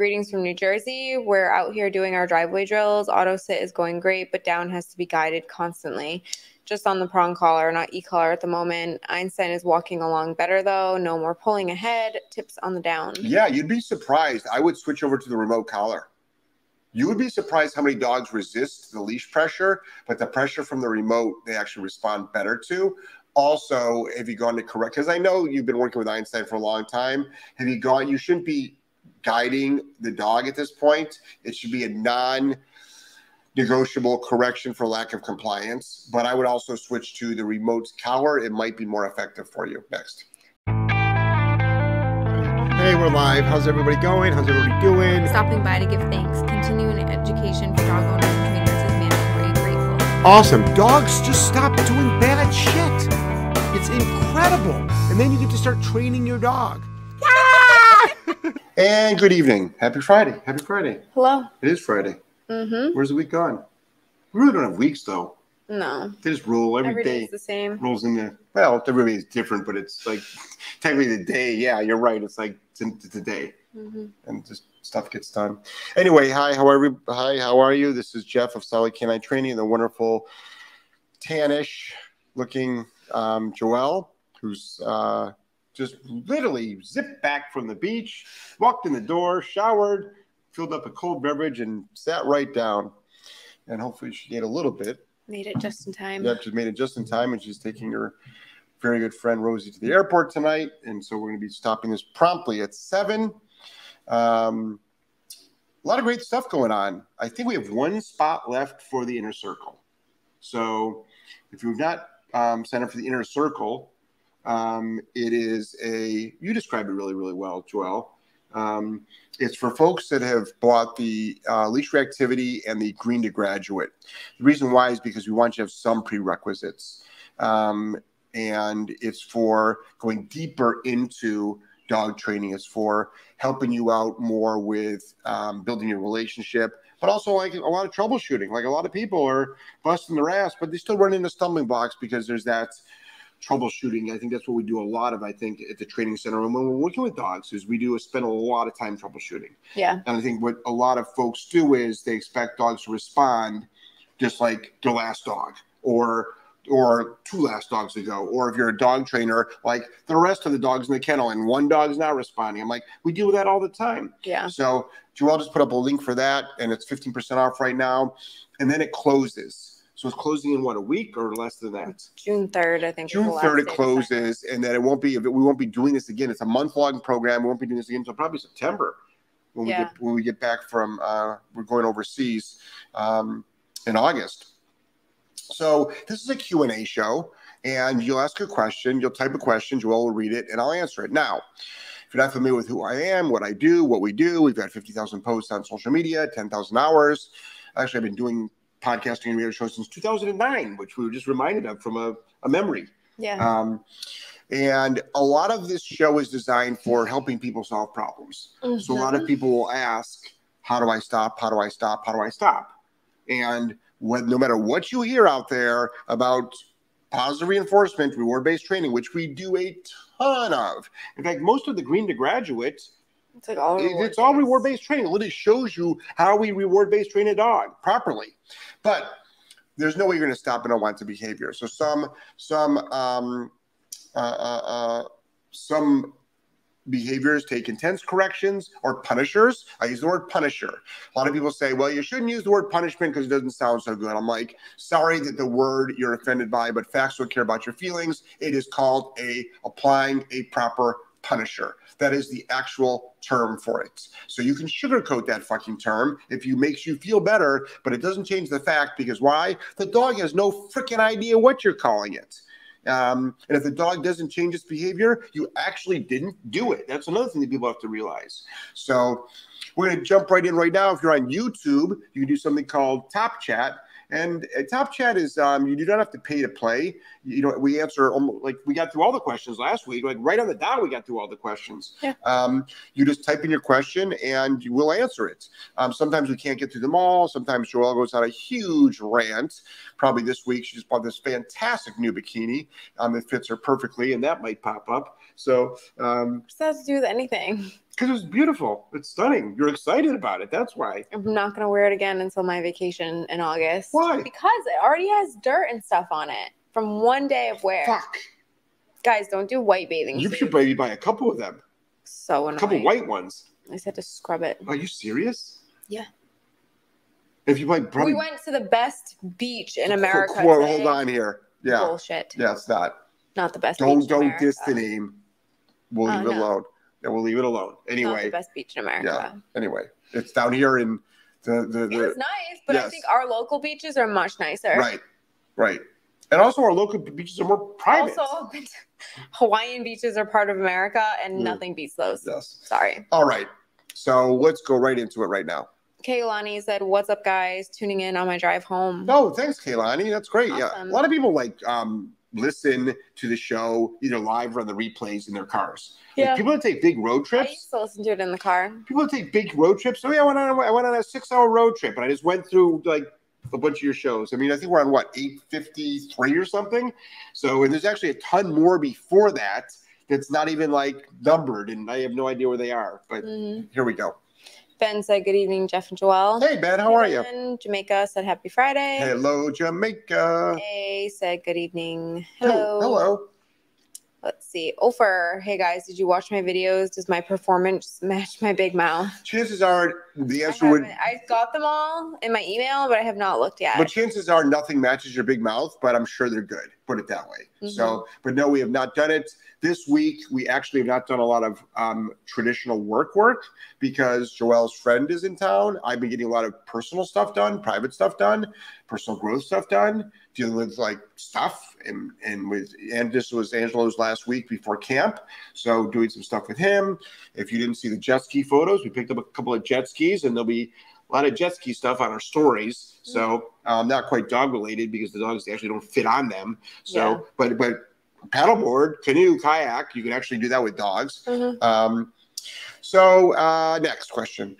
Greetings from New Jersey. We're out here doing our driveway drills. Auto sit is going great, but down has to be guided constantly. Just on the prong collar, not e collar at the moment. Einstein is walking along better though. No more pulling ahead. Tips on the down. Yeah, you'd be surprised. I would switch over to the remote collar. You would be surprised how many dogs resist the leash pressure, but the pressure from the remote they actually respond better to. Also, have you gone to correct? Because I know you've been working with Einstein for a long time. Have you gone? You shouldn't be guiding the dog at this point. It should be a non negotiable correction for lack of compliance. But I would also switch to the remote collar. It might be more effective for you. Next. Hey, we're live. How's everybody going? How's everybody doing? Stopping by to give thanks. Continuing education for dog owners and trainers is mandatory. Grateful. Awesome. Dogs just stop doing bad shit. It's incredible. And then you get to start training your dog. And good evening. Happy Friday. Happy Friday. Hello. It is Friday. Mm-hmm. Where's the week gone? We really don't have weeks though. No. They just roll every Every day. the same. Rolls in the well, every day is different, but it's like technically the day. Yeah, you're right. It's like it's, in, it's a day, Mm-hmm. and just stuff gets done. Anyway, hi. How are we? Hi. How are you? This is Jeff of Solid Canine Training, and the wonderful tannish looking um, Joelle, who's uh, just literally zipped back from the beach, walked in the door, showered, filled up a cold beverage, and sat right down. And hopefully she ate a little bit. Made it just in time. Yeah, she made it just in time, and she's taking her very good friend Rosie to the airport tonight. And so we're going to be stopping this promptly at seven. Um, a lot of great stuff going on. I think we have one spot left for the inner circle. So if you've not um, signed up for the inner circle, um, it is a, you described it really, really well, Joelle. Um, it's for folks that have bought the uh, leash reactivity and the green to graduate. The reason why is because we want you to have some prerequisites. Um, and it's for going deeper into dog training. It's for helping you out more with um, building your relationship, but also like a lot of troubleshooting. Like a lot of people are busting their ass, but they still run into stumbling blocks because there's that troubleshooting. I think that's what we do a lot of. I think at the training center and when we're working with dogs, is we do spend a lot of time troubleshooting. Yeah. And I think what a lot of folks do is they expect dogs to respond just like their last dog or or two last dogs ago. Or if you're a dog trainer, like the rest of the dogs in the kennel and one dog's not responding. I'm like, we deal with that all the time. Yeah. So Joelle just put up a link for that and it's 15% off right now. And then it closes. So it's closing in what a week or less than that? June 3rd, I think. June third it closes, and then it won't be. We won't be doing this again. It's a month long program. We won't be doing this again until probably September when we get when we get back from. Uh, we're going overseas um, in August. So this is a Q and A show, and you'll ask a question. You'll type a question. Joelle will read it, and I'll answer it. Now, if you're not familiar with who I am, what I do, what we do, we've got fifty thousand posts on social media, ten thousand hours. Actually, I've been doing podcasting and radio shows since 2009, which we were just reminded of from a, a memory. Yeah. Um, and a lot of this show is designed for helping people solve problems. So a lot of Mhm. people will ask, "How do I stop? How do I stop? How do I stop?" And when, no matter what you hear out there about positive reinforcement, reward-based training, which we do a ton of. In fact, most of the Green to Graduate It's like all it- it's all reward based training. It literally shows you how we reward based train a dog properly. But there's no way you're going to stop an unwanted behavior. So some some um, uh, uh, uh, some behaviors take intense corrections or punishers. I use the word punisher. A lot of people say, well, you shouldn't use the word punishment because it doesn't sound so good. I'm like, sorry that the word you're offended by, but facts don't care about your feelings. It is called a applying a proper punisher. That is the actual term for it. So you can sugarcoat that fucking term if you makes you feel better, but it doesn't change the fact because why? The dog has no freaking idea what you're calling it. Um, and if the dog doesn't change its behavior, you actually didn't do it. That's another thing that people have to realize. So we're going to jump right in right now. If you're on YouTube, you can do something called Top Chat. And uh, Top Chat is um, you do not have to pay to play. You know, we answer almost, like we got through all the questions last week. Like right on the dot, we got through all the questions. Yeah. Um, you just type in your question and will answer it. Um, sometimes we can't get through them all. Sometimes Joelle goes on a huge rant. Probably this week she just bought this fantastic new bikini um, that fits her perfectly, and that might pop up. So um, have to do with anything? Because it's beautiful. It's stunning. You're excited about it. That's why. I'm not gonna wear it again until my vacation in August. Why? Because it already has dirt and stuff on it from one day of wear. Fuck. Guys, don't do white bathing You suits. should maybe buy a couple of them. so A annoying. couple white ones. I said to scrub it. Are you serious? Yeah. If you buy probably We went to the best beach in America. Hold on here. Yeah. Bullshit. Yeah, it's not. Not the best. Don't don't diss the name. We'll leave it uh, no. alone. Yeah, we'll leave it alone. Not the Anyway. best beach in America. Yeah. Anyway. It's down here in the the, the was nice, but I think our local beaches are much nicer. right. Right. And also our local beaches are more private. Also, Hawaiian beaches are part of America, and Mm. nothing beats those. yes. Sorry. All right. So let's go right into it right now. Kaylani said, "What's up, guys? Tuning in on my drive home." No, thanks, Kaylani. That's great. Yeah. A lot of people like um listen to the show either live or on the replays in their cars. Like, Yeah. people that take big road I trips. used to listen to it in the car. people that take big road trips. Oh yeah, I went on. I went on a six-hour road trip, and I just went through like a bunch of your shows. I mean, I think we're on what eight fifty-three or something. So, and there's actually a ton more before that that's not even like numbered, and I have no idea where they are. But Mhm. here we go. Ben said, "Good evening, Jeff and Joelle." Hey Ben, how are you? Jamaica said, "Happy Friday." Hello, Jamaica. A said, "Good evening." Hello. Hello. Let's see. Ofer, hey guys, did you watch my videos? Does my performance match my big mouth? Chances are the I, answer would. I got them all in my email, but I have not looked yet. But chances are nothing matches your big mouth, but I'm sure they're good. Put it that way. Mm-hmm. So, but no, we have not done it this week. We actually have not done a lot of um, traditional work work because Joelle's friend is in town. I've been getting a lot of personal stuff done, private stuff done, personal growth stuff done, dealing with like stuff and and with and this was Angelo's last week before camp. So doing some stuff with him. If you didn't see the jet ski photos, we picked up a couple of jet skis and there'll be a lot of jet ski stuff on our stories. So um, not quite dog related because the dogs actually don't fit on them. So, Yeah. but but paddleboard, canoe, kayak, you can actually do that with dogs. Mhm. Um, so uh, next question.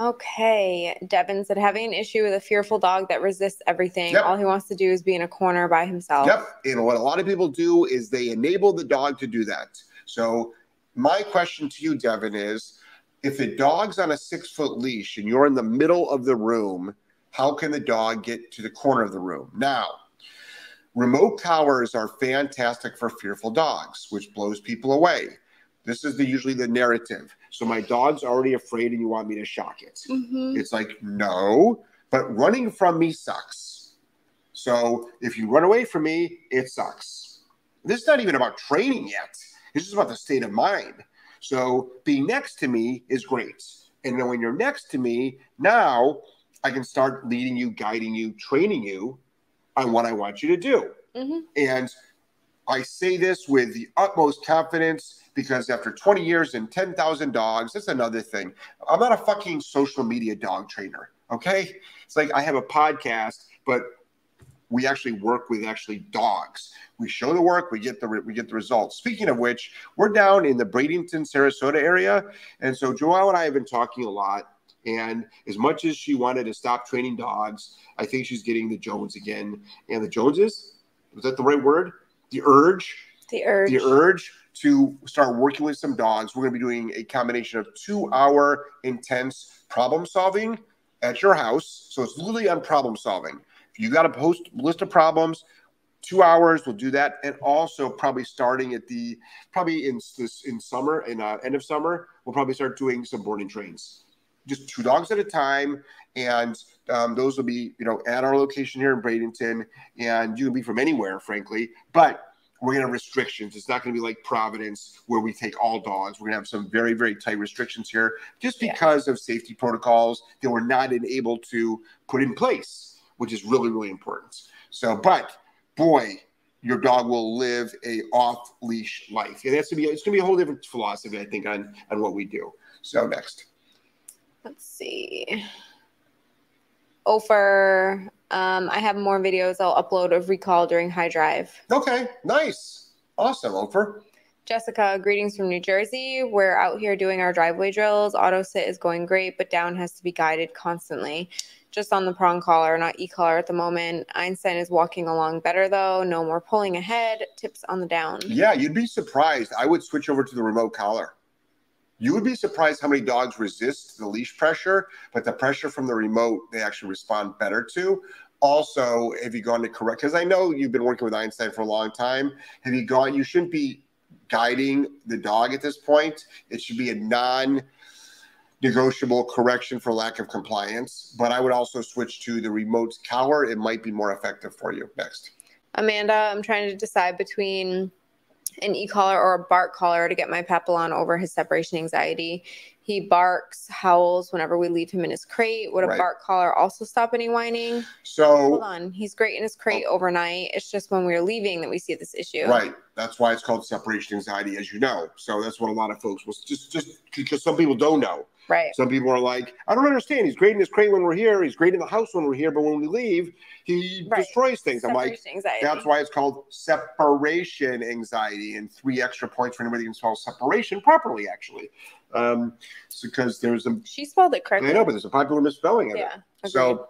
Okay. Devin said, having an issue with a fearful dog that resists everything. Yep. All he wants to do is be in a corner by himself. Yep. And what a lot of people do is they enable the dog to do that. So my question to you, Devin, is if the dog's on a six foot leash and you're in the middle of the room, how can the dog get to the corner of the room? Now, remote towers are fantastic for fearful dogs, which blows people away. This is the, usually the narrative. So my dog's already afraid and you want me to shock it. Mhm. It's like, no, but running from me sucks. So if you run away from me, it sucks. This is not even about training yet. This is about the state of mind. So being next to me is great. And then when you're next to me, now I can start leading you, guiding you, training you on what I want you to do. Mhm. And I say this with the utmost confidence because after 20 years and 10,000 dogs, that's another thing. I'm not a fucking social media dog trainer. Okay. It's like I have a podcast, but we actually work with actually dogs. We show the work, we get the we get the results. Speaking of which, we're down in the Bradenton, Sarasota area, and so Joelle and I have been talking a lot. And as much as she wanted to stop training dogs, I think she's getting the Jones again. And the Joneses, was that the right word? The urge The urge. the urge to start working with some dogs. We're going to be doing a combination of two hour intense problem solving at your house. So it's literally on problem solving. You got a post list of problems, two hours, we'll do that. And also probably starting at the, probably in this, in summer, in uh, end of summer, we'll probably start doing some boarding trains. Just two dogs at a time. And um, those will be, you know, at our location here in Bradenton. And you can be from anywhere, frankly. But we're going to have restrictions. It's not going to be like Providence where we take all dogs. We're going to have some very, very tight restrictions here just Yeah. because of safety protocols that we're not able to put in place, which is really, really important. So, but boy, your dog will live a off leash life. And that's to be, it's going to be a whole different philosophy, I think, on, on what we do. So next. Let's see. Ofer, um, I have more videos I'll upload of recall during high drive. Okay. Nice. Awesome. Ofer. Jessica, greetings from New Jersey. We're out here doing our driveway drills. Auto sit is going great, but down has to be guided constantly. Just on the prong collar, not e collar at the moment. Einstein is walking along better though. No more pulling ahead. Tips on the down. Yeah, you'd be surprised. I would switch over to the remote collar. You would be surprised how many dogs resist the leash pressure, but the pressure from the remote they actually respond better to. Also, have you gone to correct? Because I know you've been working with Einstein for a long time. Have you gone? You shouldn't be guiding the dog at this point. It should be a non negotiable correction for lack of compliance. But I would also switch to the remote collar. It might be more effective for you. Next. Amanda, I'm trying to decide between an e-collar or a bark collar to get my Papillon over his separation anxiety. He barks, howls whenever we leave him in his crate. Would a Right. bark collar also stop any whining? So Hold on. He's great in his crate overnight. It's just when we're leaving that we see this issue. Right. That's why it's called separation anxiety, as you know. So that's what a lot of folks will just just because some people don't know. Right. Some people are like, I don't understand. He's great in his crate when we're here. He's great in the house when we're here, but when we leave, he Right. destroys things. I'm like, anxiety. that's why it's called separation anxiety, and three extra points for anybody who can spell separation properly. Actually, um, it's because there's a She spelled it correctly. I know, but there's a popular misspelling of it. Yeah. So,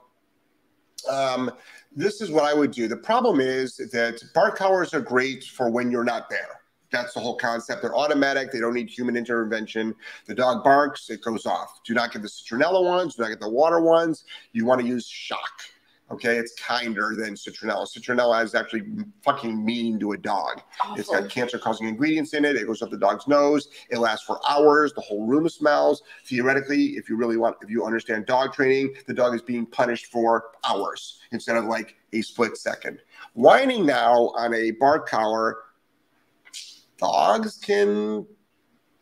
um, this is what I would do. The problem is that bark collars are great for when you're not there. That's the whole concept. They're automatic. They don't need human intervention. The dog barks, it goes off. Do not get the citronella ones. Do not get the water ones. You want to use shock. Okay, it's kinder than citronella. Citronella is actually fucking mean to a dog. It's got cancer-causing ingredients in it. It goes up the dog's nose. It lasts for hours. The whole room smells. Theoretically, if you really want, if you understand dog training, the dog is being punished for hours instead of like a split second. Whining now on a bark collar, dogs can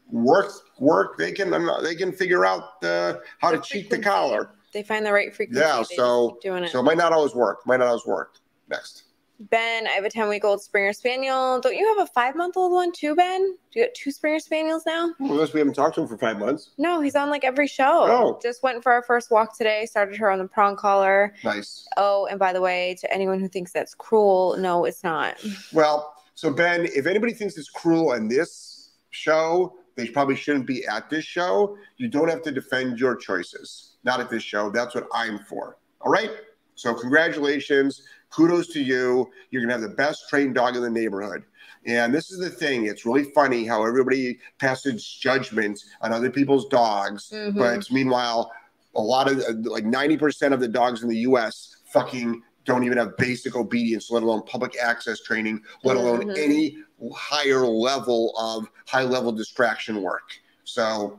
work work. They can they can figure out the, how to cheat the collar. They find the right frequency. Yeah, so- doing it. So it might not always work. Might not always work. Next. Ben, I have a 10 week old Springer Spaniel. Don't you have a five month old one too, Ben? Do you got two Springer Spaniels now? Unless we haven't talked to him for five months. No, he's on like every show. Oh. Just went for our first walk today, started her on the prong collar. Nice. Oh, and by the way, to anyone who thinks that's cruel, no, it's not. Well, so Ben, if anybody thinks it's cruel on this show, they probably shouldn't be at this show. You don't have to defend your choices. Not at this show. That's what I'm for. All right. So congratulations. Kudos to you. You're gonna have the best trained dog in the neighborhood. And this is the thing. It's really funny how everybody passes judgment on other people's dogs, Mhm. but meanwhile, a lot of like 90% of the dogs in the US fucking don't even have basic obedience, let alone public access training, let alone Mhm. any higher level of high level distraction work. So,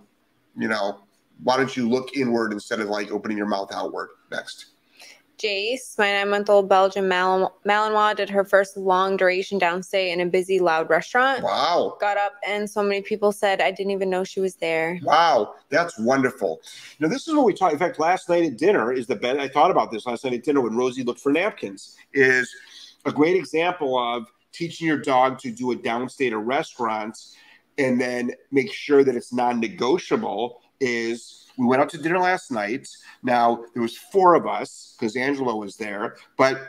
you know, why don't you look inward instead of like opening your mouth outward? Next. Jace, my nine month old Belgian Mal- Malinois, did her first long duration downstay in a busy, loud restaurant. Wow. Got up, and so many people said, I didn't even know she was there. Wow, that's wonderful. Now, this is what we talked. In fact, last night at dinner is the best. I thought about this last night at dinner when Rosie looked for napkins. Is a great example of teaching your dog to do a downstate at restaurants, and then make sure that it's non-negotiable. Is we went out to dinner last night. Now there was four of us because Angelo was there, but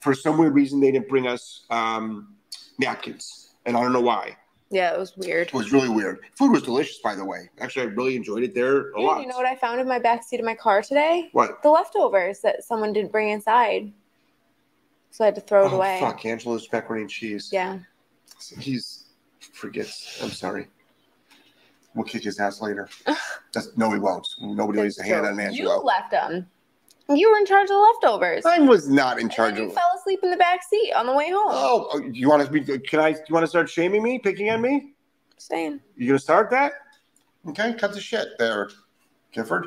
for some weird reason they didn't bring us um, napkins, and I don't know why. Yeah, it was weird. It was really weird. Food was delicious, by the way. Actually, I really enjoyed it there a lot. you know what I found in my backseat of my car today? What? The leftovers that someone didn't bring inside. So I had to throw it Oh, away. fuck, Angelo's pepperoni and cheese. Yeah. He's forgets. I'm sorry. We'll kick his ass later. That's, no, we won't. Nobody lays a hand on You Angelo. left them. You were in charge of the leftovers. I was not in And charge you of. fell asleep in the back seat on the way home. Oh, oh, you want to be? Can I? You want to start shaming me, picking on me? Saying. You gonna start that? Okay, cut the shit there, Gifford.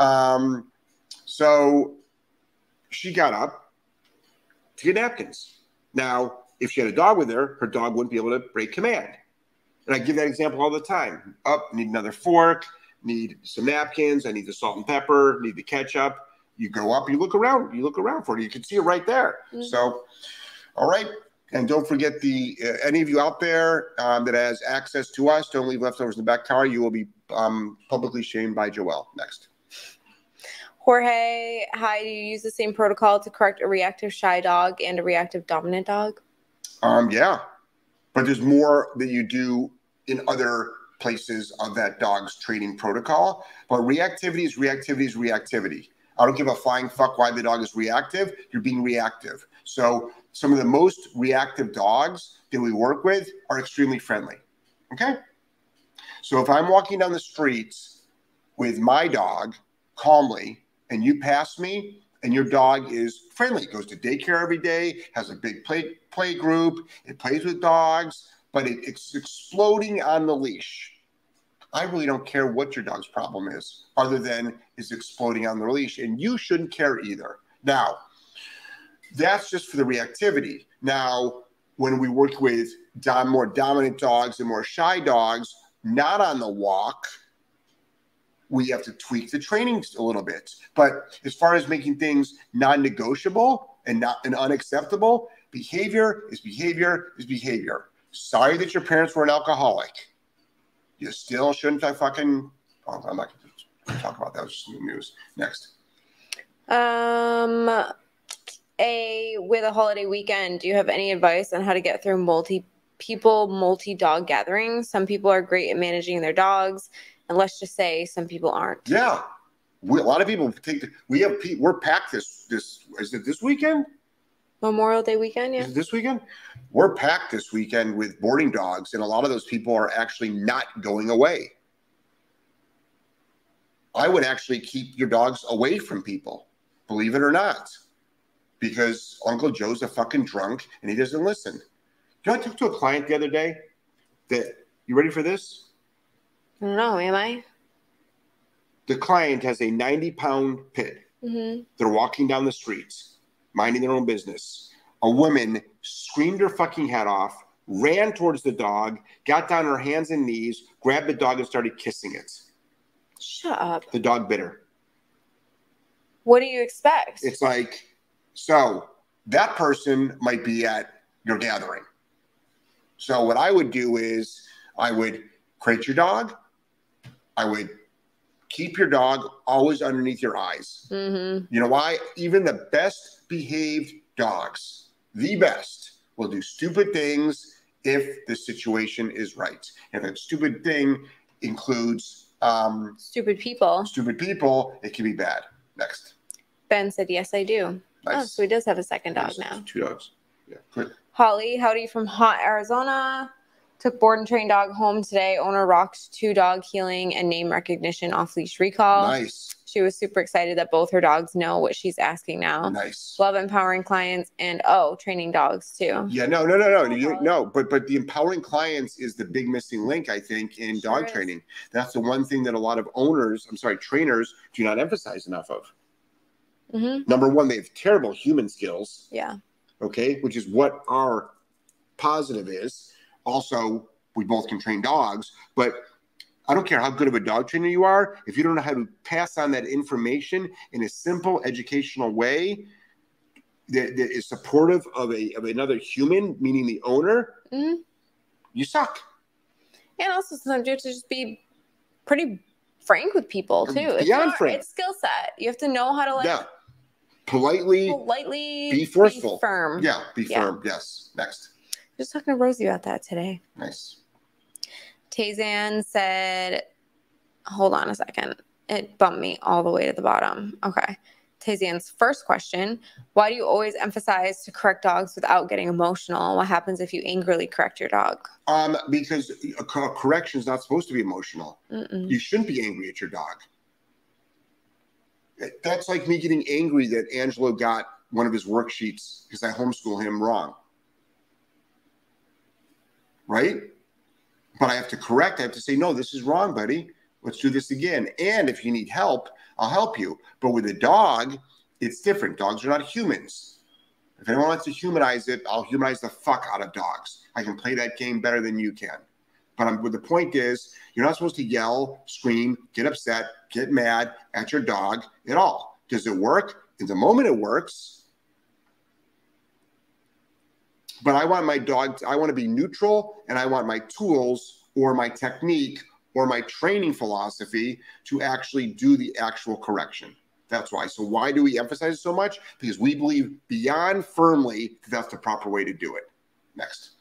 Um, so she got up to get napkins. Now, if she had a dog with her, her dog wouldn't be able to break command. And I give that example all the time. Up, need another fork, need some napkins, I need the salt and pepper, need the ketchup. You go up, you look around, you look around for it. You can see it right there. Mhm. So, all right. And don't forget the uh, any of you out there um, that has access to us, don't leave leftovers in the back car. You will be um, publicly shamed by Joelle. Next. Jorge, hi, do you use the same protocol to correct a reactive shy dog and a reactive dominant dog? Um, yeah, but there's more that you do in other places of that dog's training protocol. But reactivity is reactivity is reactivity. I don't give a flying fuck why the dog is reactive. You're being reactive. So some of the most reactive dogs that we work with are extremely friendly. Okay. So if I'm walking down the streets with my dog calmly and you pass me and your dog is friendly, goes to daycare every day, has a big play play group, it plays with dogs, but it, it's exploding on the leash. I really don't care what your dog's problem is, other than is exploding on the leash, and you shouldn't care either. Now, that's just for the reactivity. Now, when we work with dom- more dominant dogs and more shy dogs, not on the walk, we have to tweak the training a little bit. But as far as making things non-negotiable and not and unacceptable, behavior is behavior is behavior. Sorry that your parents were an alcoholic. You still shouldn't have fucking. Oh, I'm not going to talk about that. That was just news. Next. Um, a with a holiday weekend, do you have any advice on how to get through multi people, multi dog gatherings? Some people are great at managing their dogs, and let's just say some people aren't. Yeah, we, a lot of people take. The, we have we're packed this this is it this weekend? Memorial Day weekend, yeah. Is it this weekend? We're packed this weekend with boarding dogs, and a lot of those people are actually not going away. I would actually keep your dogs away from people, believe it or not, because Uncle Joe's a fucking drunk and he doesn't listen. You know, I talked to a client the other day that you ready for this? I don't know, am I? The client has a 90 pound pit. Mm-hmm. They're walking down the streets, minding their own business. A woman screamed her fucking head off, ran towards the dog, got down on her hands and knees, grabbed the dog, and started kissing it. Shut up. The dog bit her. What do you expect? It's like, so that person might be at your gathering. So what I would do is I would crate your dog. I would keep your dog always underneath your eyes. mm-hmm. You know why? Even the best behaved dogs, the best, will do stupid things if the situation is right. And that stupid thing includes um, Stupid people. stupid people, it can be bad. Next. Ben said, Yes, I do. Oh, so he does have a second dog Yes, now. Two dogs. Yeah. Good. Holly, howdy from hot Arizona. Took board and train dog home today. Owner rocked two dog heeling and name recognition off leash recall. Nice. She was super excited that both her dogs know what she's asking now. Nice. Love empowering clients and oh, training dogs too. Yeah, no, no, no, no, you, no. But but the empowering clients is the big missing link, I think, in Sure dog is. training. That's the one thing that a lot of owners, I'm sorry, trainers, do not emphasize enough of. hmm Number one, they have terrible human skills. Yeah. okay, which is what our positive is. Also, we both can train dogs, but I don't care how good of a dog trainer you are, if you don't know how to pass on that information in a simple educational way that, that is supportive of a of another human, meaning the owner, Mhm. you suck. And also sometimes you have to just be pretty frank with people too. It's Beyond not- frank. It's skill set. You have to know how to like yeah. Politely, politely be forceful. firm. yeah, be Yeah. firm. Yes. Next. Just talking to Rosie about that today. Nice. Tazan said, hold on a second. It bumped me all the way to the bottom. Okay. Tazan's first question Why do you always emphasize to correct dogs without getting emotional? What happens if you angrily correct your dog? Um, because a correction is not supposed to be emotional. Mm-mm. You shouldn't be angry at your dog. That's like me getting angry that Angelo got one of his worksheets because I homeschool him wrong. Right? But I have to correct. I have to say, no, this is wrong, buddy. Let's do this again. And if you need help, I'll help you. But with a dog, it's different. Dogs are not humans. If anyone wants to humanize it, I'll humanize the fuck out of dogs. I can play that game better than you can. But I'm, the point is, you're not supposed to yell, scream, get upset, get mad at your dog at all. Does it work? In the moment, it works. But I want my dog, I want to be neutral and I want my tools or my technique or my training philosophy to actually do the actual correction. That's why. So, why do we emphasize it so much? Because we believe beyond firmly that that's the proper way to do it. Next.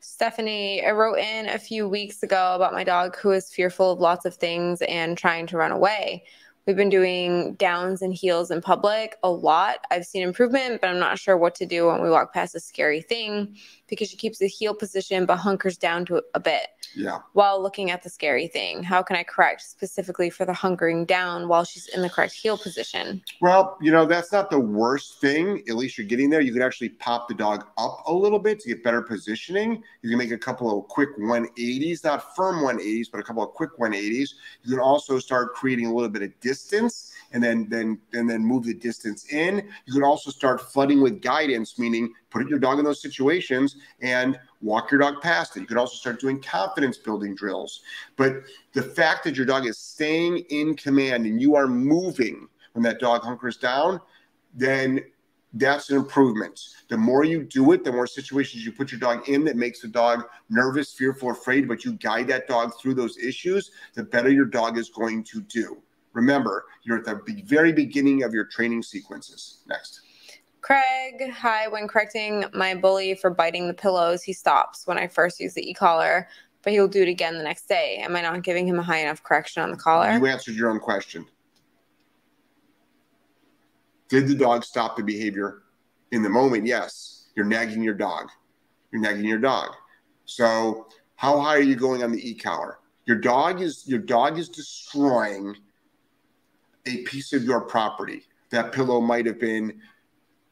Stephanie, I wrote in a few weeks ago about my dog who is fearful of lots of things and trying to run away. We've been doing downs and heels in public a lot. I've seen improvement, but I'm not sure what to do when we walk past a scary thing because she keeps the heel position but hunkers down to a bit Yeah. while looking at the scary thing. How can I correct specifically for the hunkering down while she's in the correct heel position? Well, you know, that's not the worst thing. At least you're getting there. You can actually pop the dog up a little bit to get better positioning. You can make a couple of quick 180s, not firm 180s, but a couple of quick 180s. You can also start creating a little bit of distance and then then and then move the distance in. You can also start flooding with guidance, meaning put your dog in those situations and walk your dog past it. You can also start doing confidence building drills. But the fact that your dog is staying in command and you are moving when that dog hunkers down, then that's an improvement. The more you do it, the more situations you put your dog in that makes the dog nervous, fearful, afraid, but you guide that dog through those issues, the better your dog is going to do. Remember, you're at the very beginning of your training sequences. Next. Craig, hi. When correcting my bully for biting the pillows, he stops when I first use the e collar, but he'll do it again the next day. Am I not giving him a high enough correction on the collar? You answered your own question. Did the dog stop the behavior in the moment? Yes. You're nagging your dog. You're nagging your dog. So how high are you going on the e-collar? Your dog is your dog is destroying a piece of your property. That pillow might have been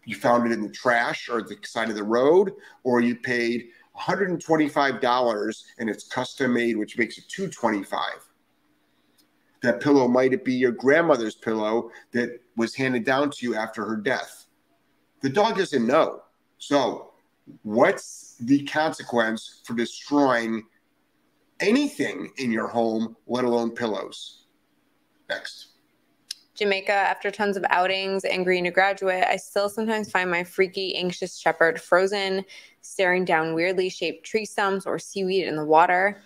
you found it in the trash or the side of the road, or you paid $125 and it's custom made, which makes it 225. that pillow might be your grandmother's pillow that was handed down to you after her death the dog doesn't know so what's the consequence for destroying anything in your home let alone pillows next Jamaica, after tons of outings and green to graduate, I still sometimes find my freaky, anxious shepherd frozen, staring down weirdly shaped tree stumps or seaweed in the water.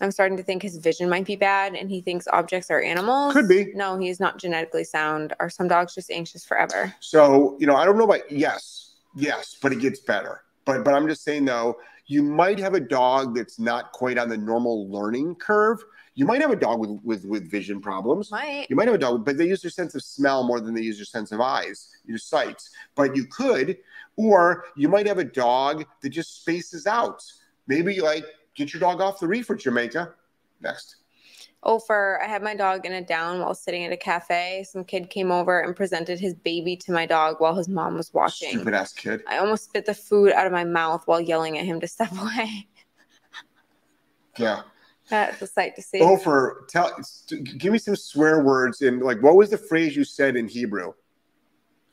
I'm starting to think his vision might be bad and he thinks objects are animals. Could be. No, he is not genetically sound. Are some dogs just anxious forever? So, you know, I don't know about yes, yes, but it gets better. But but I'm just saying though, you might have a dog that's not quite on the normal learning curve. You might have a dog with with, with vision problems. Might. You might have a dog, but they use their sense of smell more than they use their sense of eyes, your sight. But you could, or you might have a dog that just spaces out. Maybe like get your dog off the reef for Jamaica. Next. Oh, Ofer, I had my dog in a down while sitting at a cafe. Some kid came over and presented his baby to my dog while his mom was watching. Stupid ass kid. I almost spit the food out of my mouth while yelling at him to step away. Yeah. That's a sight to see. Oh, Ofer, tell give me some swear words in like what was the phrase you said in Hebrew?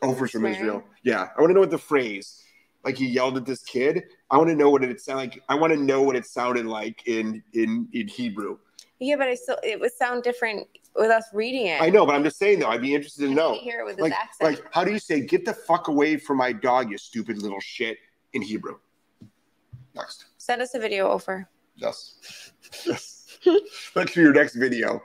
Oh, Ofer's from Swearing? Israel. Yeah. I want to know what the phrase like he yelled at this kid. I want to know what it sounded like. I want to know what it sounded like in in in Hebrew. Yeah, but I still it would sound different with us reading it. I know, but I'm just saying though, I'd be interested to know. hear it with his accent. like how do you say "get the fuck away from my dog," you stupid little shit in Hebrew? Next. Send us a video over. Yes. Yes. Look for your next video.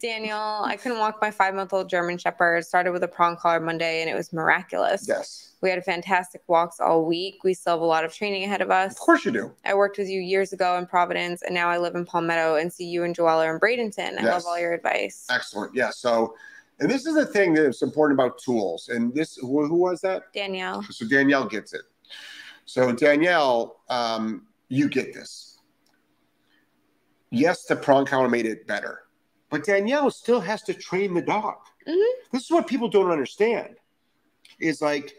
Daniel, I couldn't walk my five month old German Shepherd. Started with a prong collar Monday and it was miraculous. Yes. We had fantastic walks all week. We still have a lot of training ahead of us. Of course you do. I worked with you years ago in Providence, and now I live in Palmetto and see you and Joella in Bradenton. I Yes. love all your advice. Excellent. Yeah. So, and this is the thing that's important about tools. And this, who, who was that? Danielle, So Danielle gets it. So Danielle, um, you get this. Yes, the prong collar made it better, but Danielle still has to train the dog. Mhm. This is what people don't understand. Is like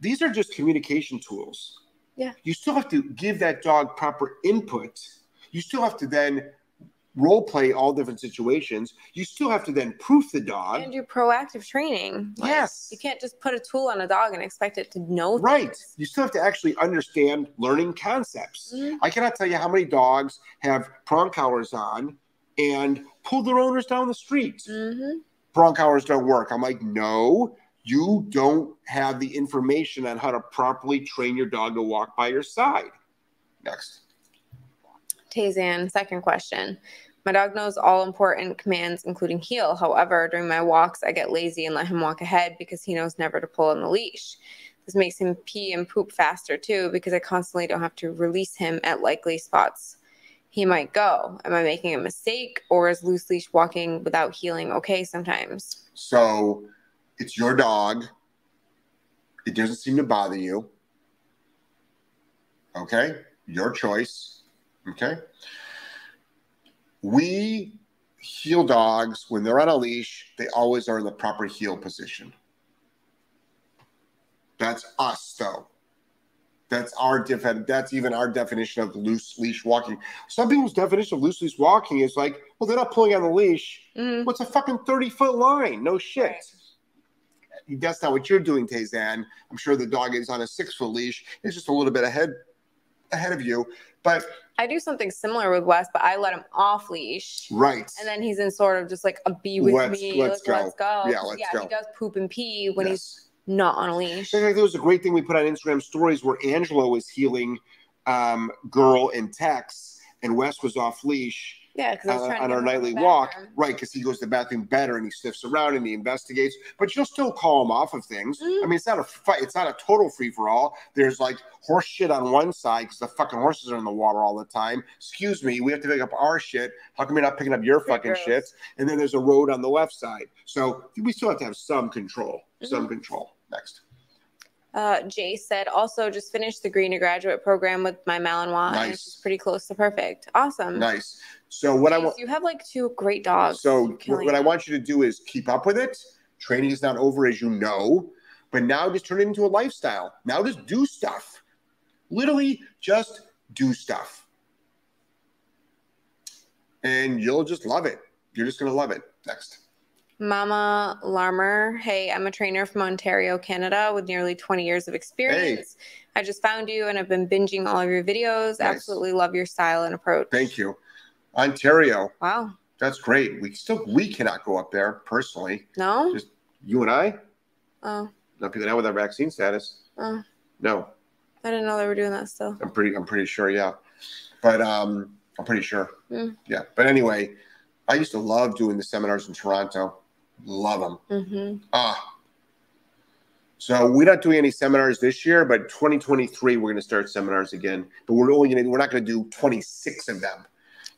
these are just communication tools. Yeah. You still have to give that dog proper input. You still have to then role play all different situations. You still have to then proof the dog. and do proactive training. Like, Yes. You can't just put a tool on a dog and expect it to know. Right. things. You still have to actually understand learning concepts. Mhm. I cannot tell you how many dogs have prong collars on and pull their owners down the street. Mhm. Prong collars don't work. I'm like, no, you don't have the information on how to properly train your dog to walk by your side. Next. Tazan, second question. My dog knows all important commands, including heel. However, during my walks, I get lazy and let him walk ahead because he knows never to pull on the leash. This makes him pee and poop faster too because I constantly don't have to release him at likely spots. he might go. Am I making a mistake or is loose leash walking without heeling okay sometimes? So it's your dog. It doesn't seem to bother you. Okay. Your choice. Okay. We heel dogs, when they're on a leash, they always are in the proper heel position. That's us, though. That's our def- That's even our definition of loose leash walking. Some people's definition of loose leash walking is like, well, they're not pulling on the leash. Mhm. What's a fucking thirty foot line? No shit. That's not what you're doing, Tazan. I'm sure the dog is on a six foot leash. It's just a little bit ahead ahead of you. But I do something similar with Wes, but I let him off leash. right. And then he's in sort of just like a be with Let's- me. let's like, let's go. go. Yeah, let's yeah, go. he does poop and pee when he's not on a leash. In fact, there was a great thing we put on Instagram stories where Angelo was heeling um, girl and Tex, and Wes was off leash Yeah, because uh, on our him out of nightly walk, right? Because he goes to the bathroom better and he sniffs around and he investigates, but you'll still call him off of things. Mhm. I mean, it's not a fight, it's not a total free for all. There's like horse shit on one side because the fucking horses are in the water all the time. Excuse me, we have to pick up our shit. How come you're not picking up your Pretty fucking gross. shit? And then there's a road on the left side, so we still have to have some control. Some Mm-hmm. control. Next, Uh, Jay said, also just finished the Green graduate program with my Malinois. and Nice. It's pretty close to perfect. Awesome. nice. So what I want. You have like two great dogs. So what, what I want you to do is keep up with it. Training is not over, as you know, but now just turn it into a lifestyle. Now just do stuff. Literally, just do stuff, and you'll just love it. You're just gonna love it. Next. Mama Larmer, hey, I'm a trainer from Ontario, Canada, with nearly 20 years of experience. I just found you and I've been binging all of your videos. Nice. Absolutely love your style and approach. Thank you, Ontario. Wow. That's great. We still we cannot go up there personally. No? Just you and I. Oh, Not people now with our vaccine status. oh, No, I didn't know they were doing that still. I'm pretty. I'm pretty sure. Yeah, but um, I'm pretty sure. Hmm. Yeah, but anyway, I used to love doing the seminars in Toronto. Love them. Mm-hmm. Ah. So we're not doing any seminars this year, but 2023 we're going to start seminars again. But we're only going to. We're not going to do 26 of them.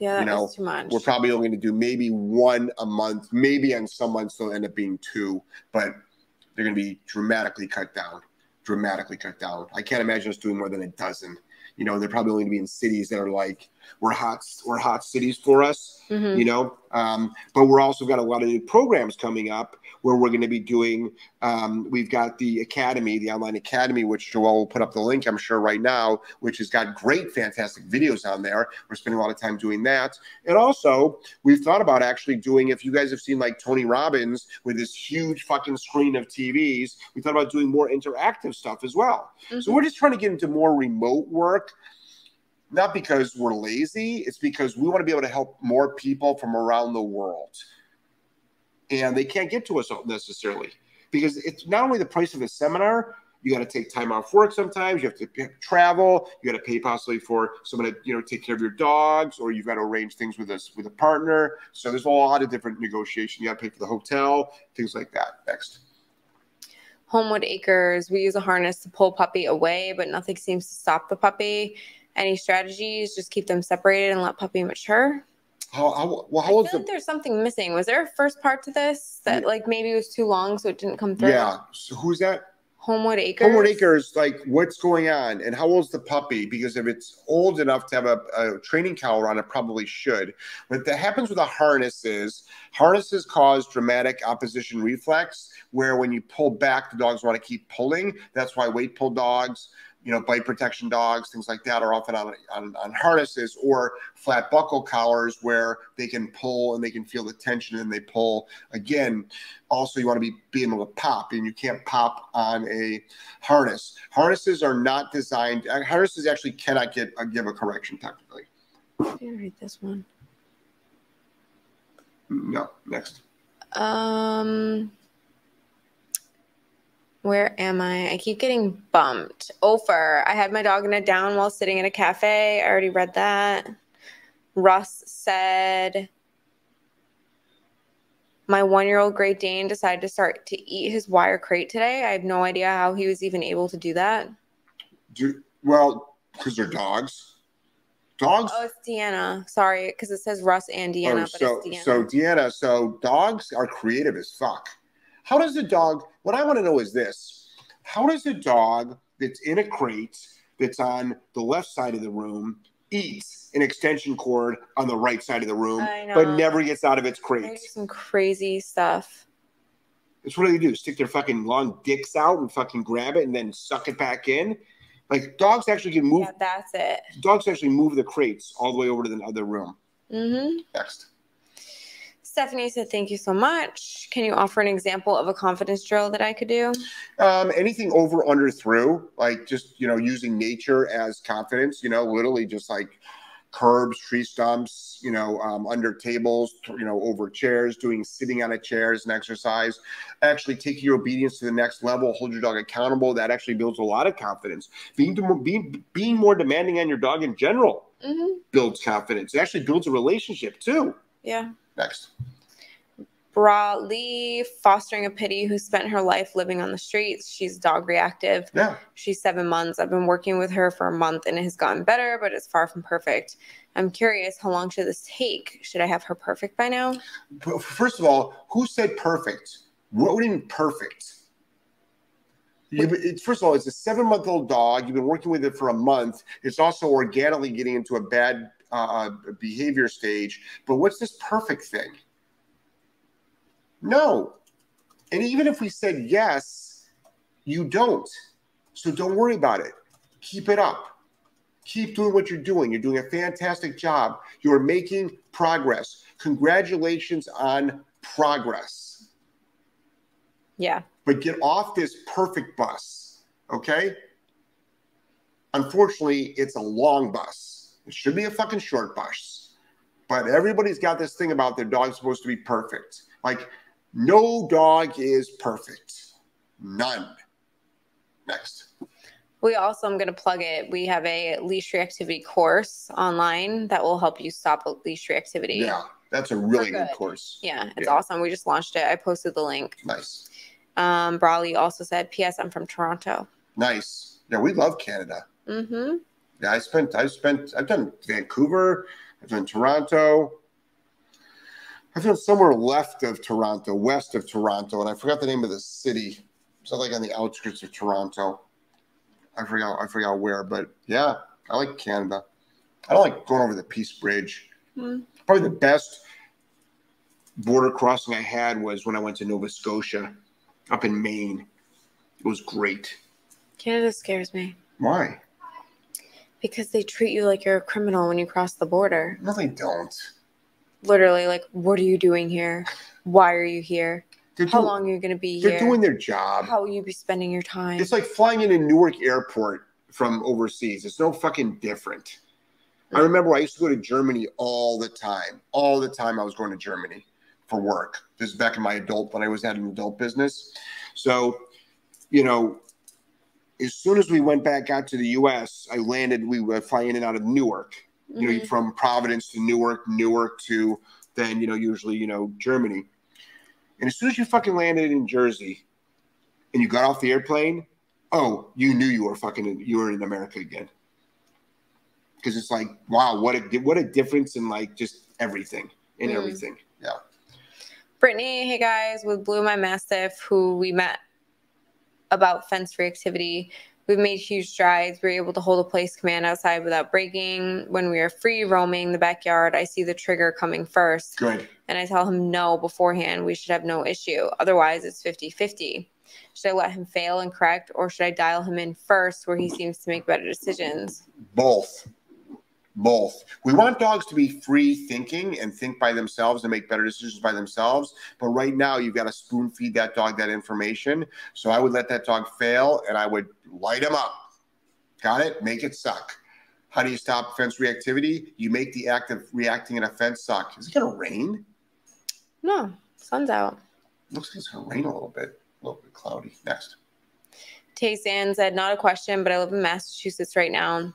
Yeah, You know, too much. We're probably only going to do maybe one a month. Maybe on some months they'll end up being two, but they're going to be dramatically cut down. Dramatically cut down. I can't imagine us doing more than a dozen. You know, they're probably only going to be in cities that are like we're hot. We're hot cities for us Mhm. you know um, but we're also got a lot of new programs coming up where we're going to be doing um, we've got the academy the online academy which joelle will put up the link i'm sure right now which has got great fantastic videos on there we're spending a lot of time doing that and also we've thought about actually doing if you guys have seen like tony robbins with this huge fucking screen of tvs we thought about doing more interactive stuff as well so Mhm. we're just trying to get into more remote work not because we're lazy it's because we want to be able to help more people from around the world. And they can't get to us necessarily because it's not only the price of a seminar you got to take time off work sometimes you have to travel you got to pay possibly for someone to you know take care of your dogs or you've got to arrange things with us with a partner. So there's a lot of different negotiation you got to pay for the hotel things like that next. Homewood Acres, we use a harness to pull puppy away, but nothing seems to stop the puppy. Any strategies? Just keep them separated and let puppy mature. how, how, well, how I feel the like there's something missing. Was there a first part to this that like maybe it was too long, so it didn't come through? yeah so who's that Homewood Acres. Homewood Acres, like what's going on and how old's the puppy? Because if it's old enough to have a, a training collar on, it probably should. But that happens with a harness is harnesses cause dramatic opposition reflex, where when you pull back, the dogs want to keep pulling. That's why weight pull dogs, you know, bite protection dogs, things like that are often on, on, on harnesses or flat buckle collars where they can pull and they can feel the tension and they pull. Again, also you want to be being able to pop and you can't pop on a harness. Harnesses are not designed. uh, Harnesses actually cannot get uh, give a correction technically. I didn't read this one. No, next. Um, where am I? I keep getting bumped. Ofer, I had my dog in a down while sitting in a cafe. I already read that. Russ said, my one year old Great Dane decided to start to eat his wire crate today. I have no idea how he was even able to do that. Do well because they're dogs. Dogs. Oh, it's Deanna. Sorry, because it says Russ and Deanna, Oh, but so it's Deanna. so Deanna, so dogs are creative as fuck. How does a dog? What I want to know is this: How does a dog that's in a crate that's on the left side of the room eat an extension cord on the right side of the room, but never gets out of its crate? some crazy stuff. It's what do they do? Stick their fucking long dicks out and fucking grab it and then suck it back in? Like dogs actually can move. Yeah, that's it. Dogs actually move the crates all the way over to the other room. Mm-hmm. Next. Stephanie said, "Thank you so much. Can you offer an example of a confidence drill that I could do?" Um, anything over, under, through, like just you know, using nature as confidence. You know, literally just like curbs, tree stumps. You know, um, under tables. You know, over chairs. Doing sitting on a chair as an exercise. Actually, taking your obedience to the next level. Hold your dog accountable. That actually builds a lot of confidence. Being being being more demanding on your dog in general hmm builds confidence. It actually builds a relationship too. Yeah. Next. Brawley, fostering a pittie who spent her life living on the streets. She's dog reactive. Yeah. She's seven months. I've been working with her for a month and it has gotten better, but it's far from perfect. I'm curious, how long should this take? Should I have her perfect by now? First of all, who said perfect? You mean perfect? It's, first of all, it's a seven month old dog. You've been working with it for a month. It's also organically getting into a bad uh, behavior stage. But what's this perfect thing? No. And even if we said yes, you don't. So don't worry about it. Keep it up. Keep doing what you're doing. You're doing a fantastic job. You're making progress. Congratulations on progress. Yeah. But get off this perfect bus, okay? Unfortunately, it's a long bus. It should be a fucking short bus. But everybody's got this thing about their dog's supposed to be perfect. Like, no dog is perfect. None. Next. We also, I'm going to plug it. We have a leash reactivity course online that will help you stop leash reactivity. Yeah, that's a really good good. course. Yeah, it's Yeah. awesome. We just launched it. I posted the link. Nice. Um, Brawley also said, P.S. I'm from Toronto. Nice. Yeah, we love Canada. Mm-hmm. Yeah, I spent, I've spent, I've done Vancouver, I've done Toronto, I've done somewhere left of Toronto, west of Toronto, and I forgot the name of the city. It's like on the outskirts of Toronto. I forgot, I forgot where, but yeah, I like Canada. I don't like going over the Peace Bridge. Hmm. Probably the best border crossing I had was when I went to Nova Scotia, up in Maine. It was great. Canada scares me Why? Because they treat you like you're a criminal when you cross the border. No, they don't. Literally, like, what are you doing here? Why are you here? They're How doing- long are you going to be They're here? doing their job. How will you be spending your time? It's like flying into Newark Airport from overseas. It's no fucking different. I mm. remember I used to go to Germany all the time. All the time I was going to Germany for work. This is back in my adult when I was at an adult business. So, you know, as soon as we went back out to the US, I landed, we were flying in and out of Newark. You know, Mhm. from Providence to Newark, Newark to then, you know, usually, you know, Germany. And as soon as you fucking landed in Jersey and you got off the airplane, oh, you knew you were fucking in, you were in America again. Because it's like, wow, what a what a difference in like just everything in Mm. everything. Yeah. Brittany, hey guys, with Blue My Mastiff, who we met about fence reactivity. We've made huge strides. We're able to hold a place command outside without breaking. When we are free roaming the backyard, I see the trigger coming first, Good. and I tell him no beforehand. We should have no issue. Otherwise, it's 50 50. Should I let him fail and correct, or should I dial him in first where he seems to make better decisions? Both. Both. We want dogs to be free thinking and think by themselves and make better decisions by themselves. But right now, you've got to spoon feed that dog that information. So I would let that dog fail and I would light him up. Got it? Make it suck. How do you stop fence reactivity? You make the act of reacting in a fence suck. Is it going to rain? No, sun's out. Looks like it's going to rain a little bit. A little bit cloudy. Next. Tay Sand said, not a question, but I live in Massachusetts right now,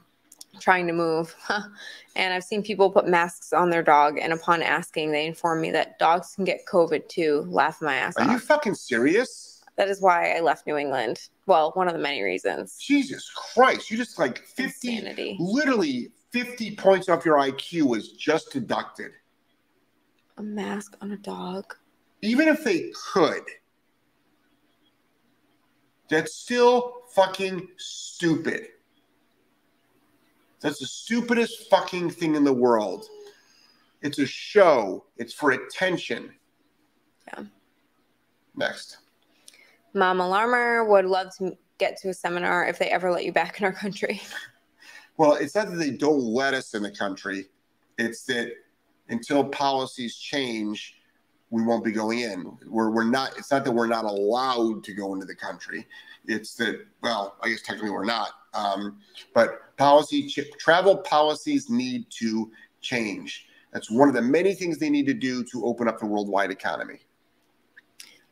trying to move. and I've seen people put masks on their dog, and upon asking, they inform me that dogs can get COVID too. Laugh my ass Are you fucking serious? That is why I left New England. Well, one of the many reasons. Jesus Christ. You just like 50, Insanity. literally 50 points off your IQ was just deducted. A mask on a dog. Even if they could, that's still fucking stupid. That's the stupidest fucking thing in the world. It's a show, it's for attention. Yeah. Next. Mom Alarmer would love to get to a seminar if they ever let you back in our country. Well, it's not that they don't let us in the country, it's that until policies change, we won't be going in. We're, we're not, it's not that we're not allowed to go into the country. It's that, well, I guess technically we're not. Um, but policy, travel policies need to change. That's one of the many things they need to do to open up the worldwide economy.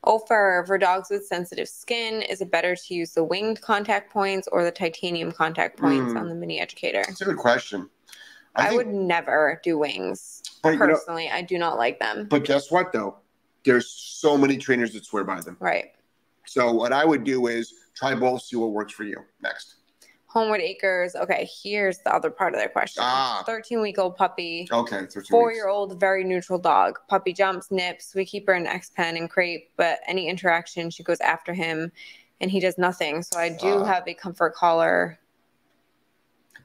Oh, for, for dogs with sensitive skin, is it better to use the winged contact points or the titanium contact points Hmm. on the mini educator? That's a good question. I, think- would never do wings. but, you know, Personally, I do not like them. but guess what, though? There's so many trainers that swear by them. Right. So what I would do is try both, see what works for you. Next. Homewood Acres. Okay, here's the other part of their question. Ah. 13 week old puppy, Okay. 13 four year old, very neutral dog. Puppy jumps, nips. We keep her in X pen and crate, but any interaction, she goes after him and he does nothing. So I do Ah. have a comfort collar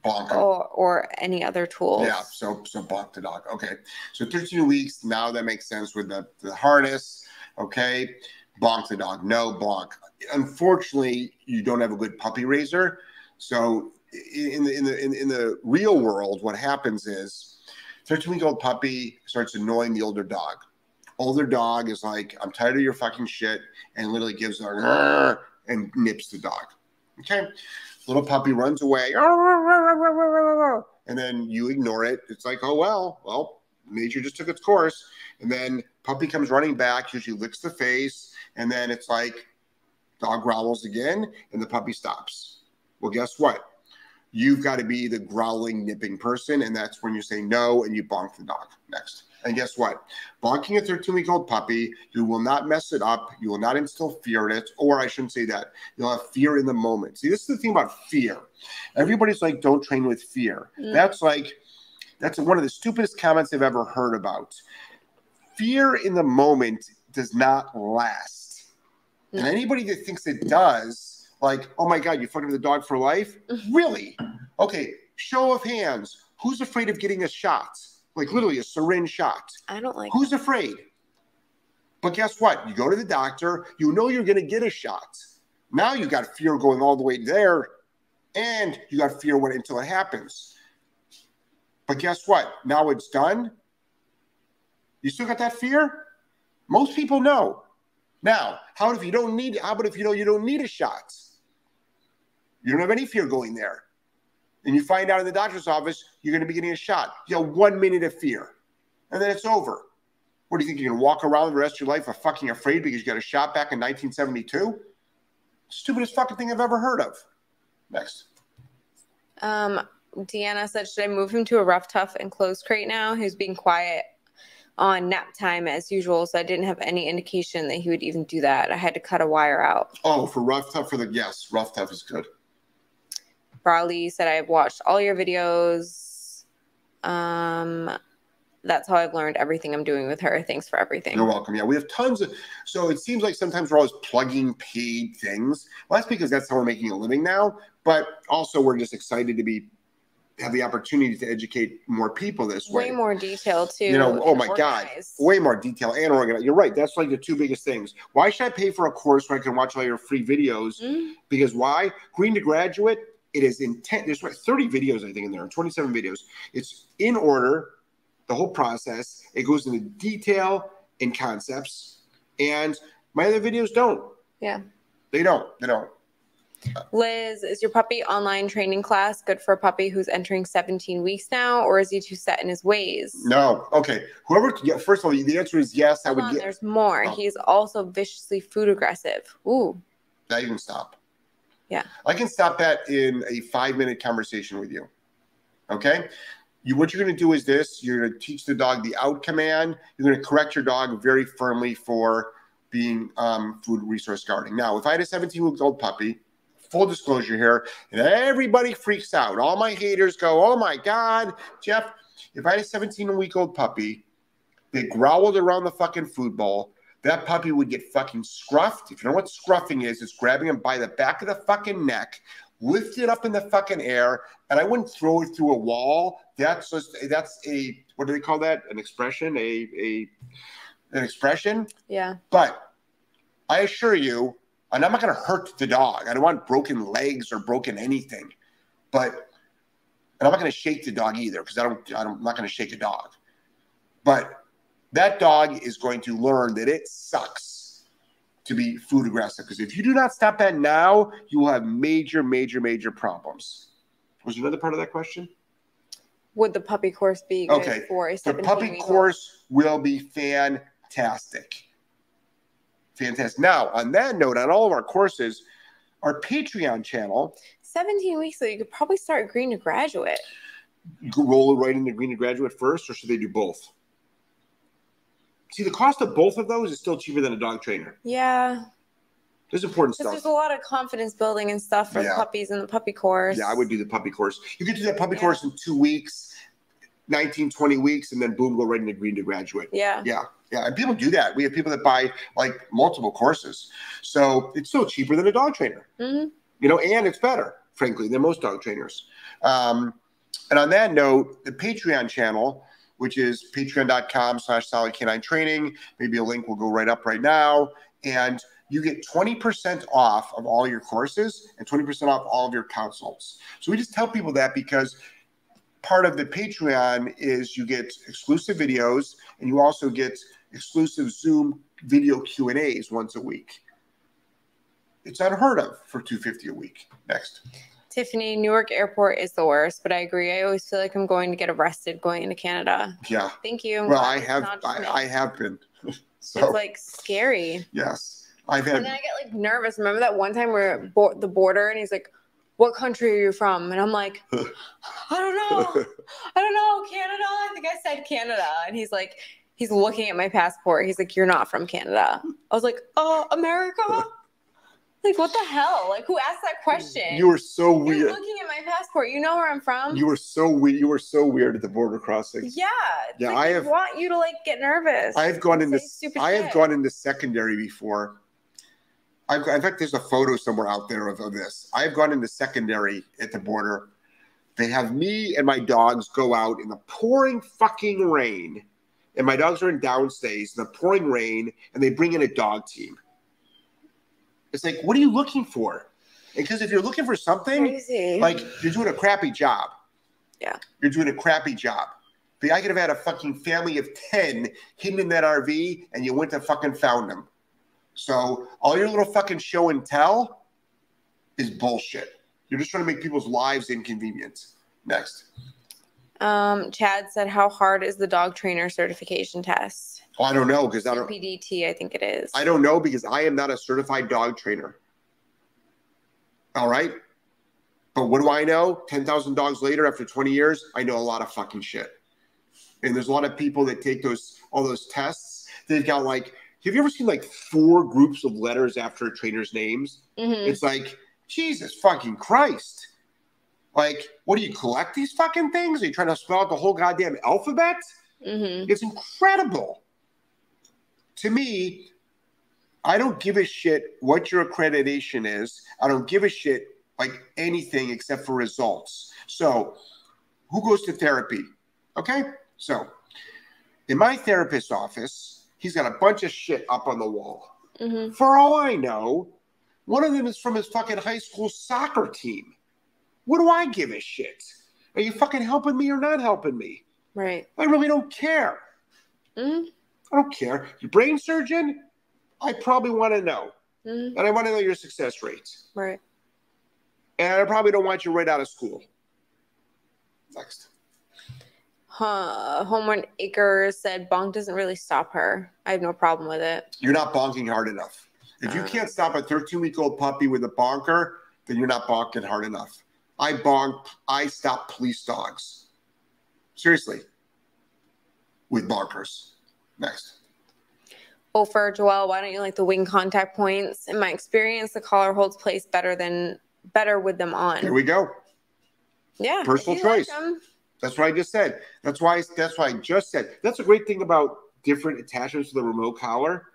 Bonk 'em. or, or any other tools. Yeah, so so bonk the dog. Okay, so 13 weeks now that makes sense with the, the harness. Okay, bonk the dog. No bonk. Unfortunately, you don't have a good puppy raiser. So in the in the in, in the real world, what happens is 13 week old puppy starts annoying the older dog. Older dog is like, I'm tired of your fucking shit, and literally gives a and nips the dog. Okay, little puppy runs away, and then you ignore it. It's like, oh well, well, nature just took its course, and then puppy comes running back, usually licks the face, and then it's like, dog growls again, and the puppy stops. Well, guess what? You've got to be the growling, nipping person, and that's when you say no and you bonk the dog. Next. And guess what? Bonking a 13 week old puppy, you will not mess it up. You will not instill fear in it. Or I shouldn't say that. You'll have fear in the moment. See, this is the thing about fear. Everybody's like, don't train with fear. Mm. That's like, that's one of the stupidest comments I've ever heard about. Fear in the moment does not last. And Mm. anybody that thinks it does, like, oh my God, you're fucking the dog for life? Mm-hmm. Really? Okay, show of hands. Who's afraid of getting a shot? Like literally a syringe shot. I don't like Who's afraid? But guess what? You go to the doctor, you know you're going to get a shot. Now you got fear going all the way there, and you got fear when until it happens. But guess what? Now it's done. You still got that fear? Most people know. Now, how about if you don't need? How about if you know you don't need a shot? You don't have any fear going there, and you find out in the doctor's office you're going to be getting a shot. You have one minute of fear, and then it's over. What do you think? You're going to walk around the rest of your life fucking afraid because you got a shot back in 1972? Stupidest fucking thing I've ever heard of. Next. Um, Deanna said, should I move him to a rough, tough, enclosed crate now? He's being quiet on nap time as usual, so I didn't have any indication that he would even do that. I had to cut a wire out. Oh, for rough tough for the yes, rough tough is good. Brawley said, I've watched all your videos. Um, that's how I've learned everything I'm doing with her. Thanks for everything. You're welcome. Yeah, we have tons of. So it seems like sometimes we're always plugging paid things. Well, that's because that's how we're making a living now. But also, we're just excited to be have the opportunity to educate more people this way. Way more detail too. You know, oh my God, way more detail and organized. You're right. That's like the two biggest things. Why should I pay for a course where I can watch all your free videos? Mm, Because why? Green to Graduate, it is intent. There's what, 30 videos, I think, in there, 27 videos. It's in order, the whole process. It goes into detail and concepts. And my other videos don't. Yeah. They don't. They don't. Liz, is your puppy online training class good for a puppy who's entering 17 weeks now, or is he too set in his ways? No. Okay. Whoever, yeah, first of all, the answer is yes. I would on, get. there's more. Oh. He's also viciously food aggressive. Ooh. That even stop. Yeah. I can stop that in a five minute conversation with you. Okay. You, what you're going to do is this you're going to teach the dog the out command. You're going to correct your dog very firmly for being um, food resource guarding. Now, if I had a 17 week old puppy, full disclosure here, and everybody freaks out. All my haters go, "Oh my god, Jeff! If I had a 17 week old puppy they growled around the fucking food bowl." That puppy would get fucking scruffed. If you know what scruffing is, it's grabbing him by the back of the fucking neck, lift it up in the fucking air, and I wouldn't throw it through a wall. That's just that's a what do they call that? An expression, a a an expression. Yeah. But I assure you, and I'm not going to hurt the dog. I don't want broken legs or broken anything. But and I'm not going to shake the dog either because I don't, I don't. I'm not going to shake a dog. But that dog is going to learn that it sucks to be food aggressive because if you do not stop that now, you will have major, major, major problems. Was there another part of that question? Would the puppy course be good Okay, for a The puppy course will be fantastic. Fantastic. Now, on that note, on all of our courses, our Patreon channel, 17 weeks, so you could probably start green to graduate. roll it right into green to graduate first, or should they do both? See, the cost of both of those is still cheaper than a dog trainer. Yeah. There's important stuff. there's a lot of confidence building and stuff for Yeah. puppies in the puppy course. Yeah, I would do the puppy course. You could do that puppy Yeah. course in two weeks, 19, 20 weeks, and then boom, go right into green to graduate. Yeah. Yeah, yeah, and people do that. We have people that buy like multiple courses, so it's still cheaper than a dog trainer. hmm You know, and it's better, frankly, than most dog trainers. Um, and on that note, the Patreon channel, which is patreon.com slash solid canine training, maybe a link will go right up right now, and you get 20% off of all your courses and 20% off all of your consults. So we just tell people that because part of the Patreon is you get exclusive videos and you also get exclusive Zoom video Q and A's once a week. It's unheard of for 250 a week. Next. Tiffany, Newark Airport is the worst, but I agree. I always feel like I'm going to get arrested going into Canada. Yeah. Thank you. Well, I have not just me. I, I have been. so it's like scary. yes. I've had And then I get like nervous. Remember that one time we we're at bo- the border and he's like, What country are you from? And I'm like, I don't know. I don't know. Canada? I think I said Canada. And he's like, He's looking at my passport. He's like, You're not from Canada. I was like, Oh, America? Like, what the hell? Like, who asked that question? you were so weird. You're weird. looking at my passport. You know where I'm from. You were so weird. You were so weird at the border crossing. yeah. Yeah, like I have- want you to like get nervous. I have gone into I have shit. gone into secondary before. I've in fact there's a photo somewhere out there of, of this. I've gone into secondary at the border. They have me and my dogs go out in the pouring fucking rain, and my dogs are in downstays in the pouring rain, and they bring in a dog team. It's like, what are you looking for? Because if you're looking for something, Crazy. like you're doing a crappy job. Yeah. You're doing a crappy job. But I could have had a fucking family of 10 hidden in that RV and you went and fucking found them. So all your little fucking show and tell is bullshit. You're just trying to make people's lives inconvenient. Next. Um, Chad said, "How hard is the dog trainer certification test?" Oh, I don't know because I don't PDT, I think it is. I don't know because I am not a certified dog trainer. All right. But what do I know? 10,000 dogs later after 20 years, I know a lot of fucking shit. And there's a lot of people that take those all those tests. They've got like, have you ever seen like four groups of letters after a trainer's names? Mhm. It's like, Jesus fucking Christ. Like, what do you collect these fucking things? Are you trying to spell out the whole goddamn alphabet? Mhm. It's incredible. To me, I don't give a shit what your accreditation is. I don't give a shit like anything except for results. So, who goes to therapy? Okay? So, in my therapist's office, he's got a bunch of shit up on the wall. Mhm. For all I know, one of them is from his fucking high school soccer team. What do I give a shit? Are you fucking helping me or not helping me? Right. I really don't care. Mhm. I don't care. Your brain surgeon, I probably want to know. Mhm. And I want to know your success rates. Right. And I probably don't want you right out of school. Next. Huh. Homewood Acres said bonk doesn't really stop her. I have no problem with it. You're not bonking hard enough. If you Uh. can't stop a 13 week old puppy with a bonker, then you're not bonking hard enough. I bonk, I stop police dogs. Seriously. With bonkers. Next. Oh, for Joelle, why don't you like the wing contact points? In my experience, the collar holds place better than better with them on. Here we go. Yeah. Personal you like choice. That's what I just said. That's why. That's why I just said. That's a great thing about different attachments to the remote collar.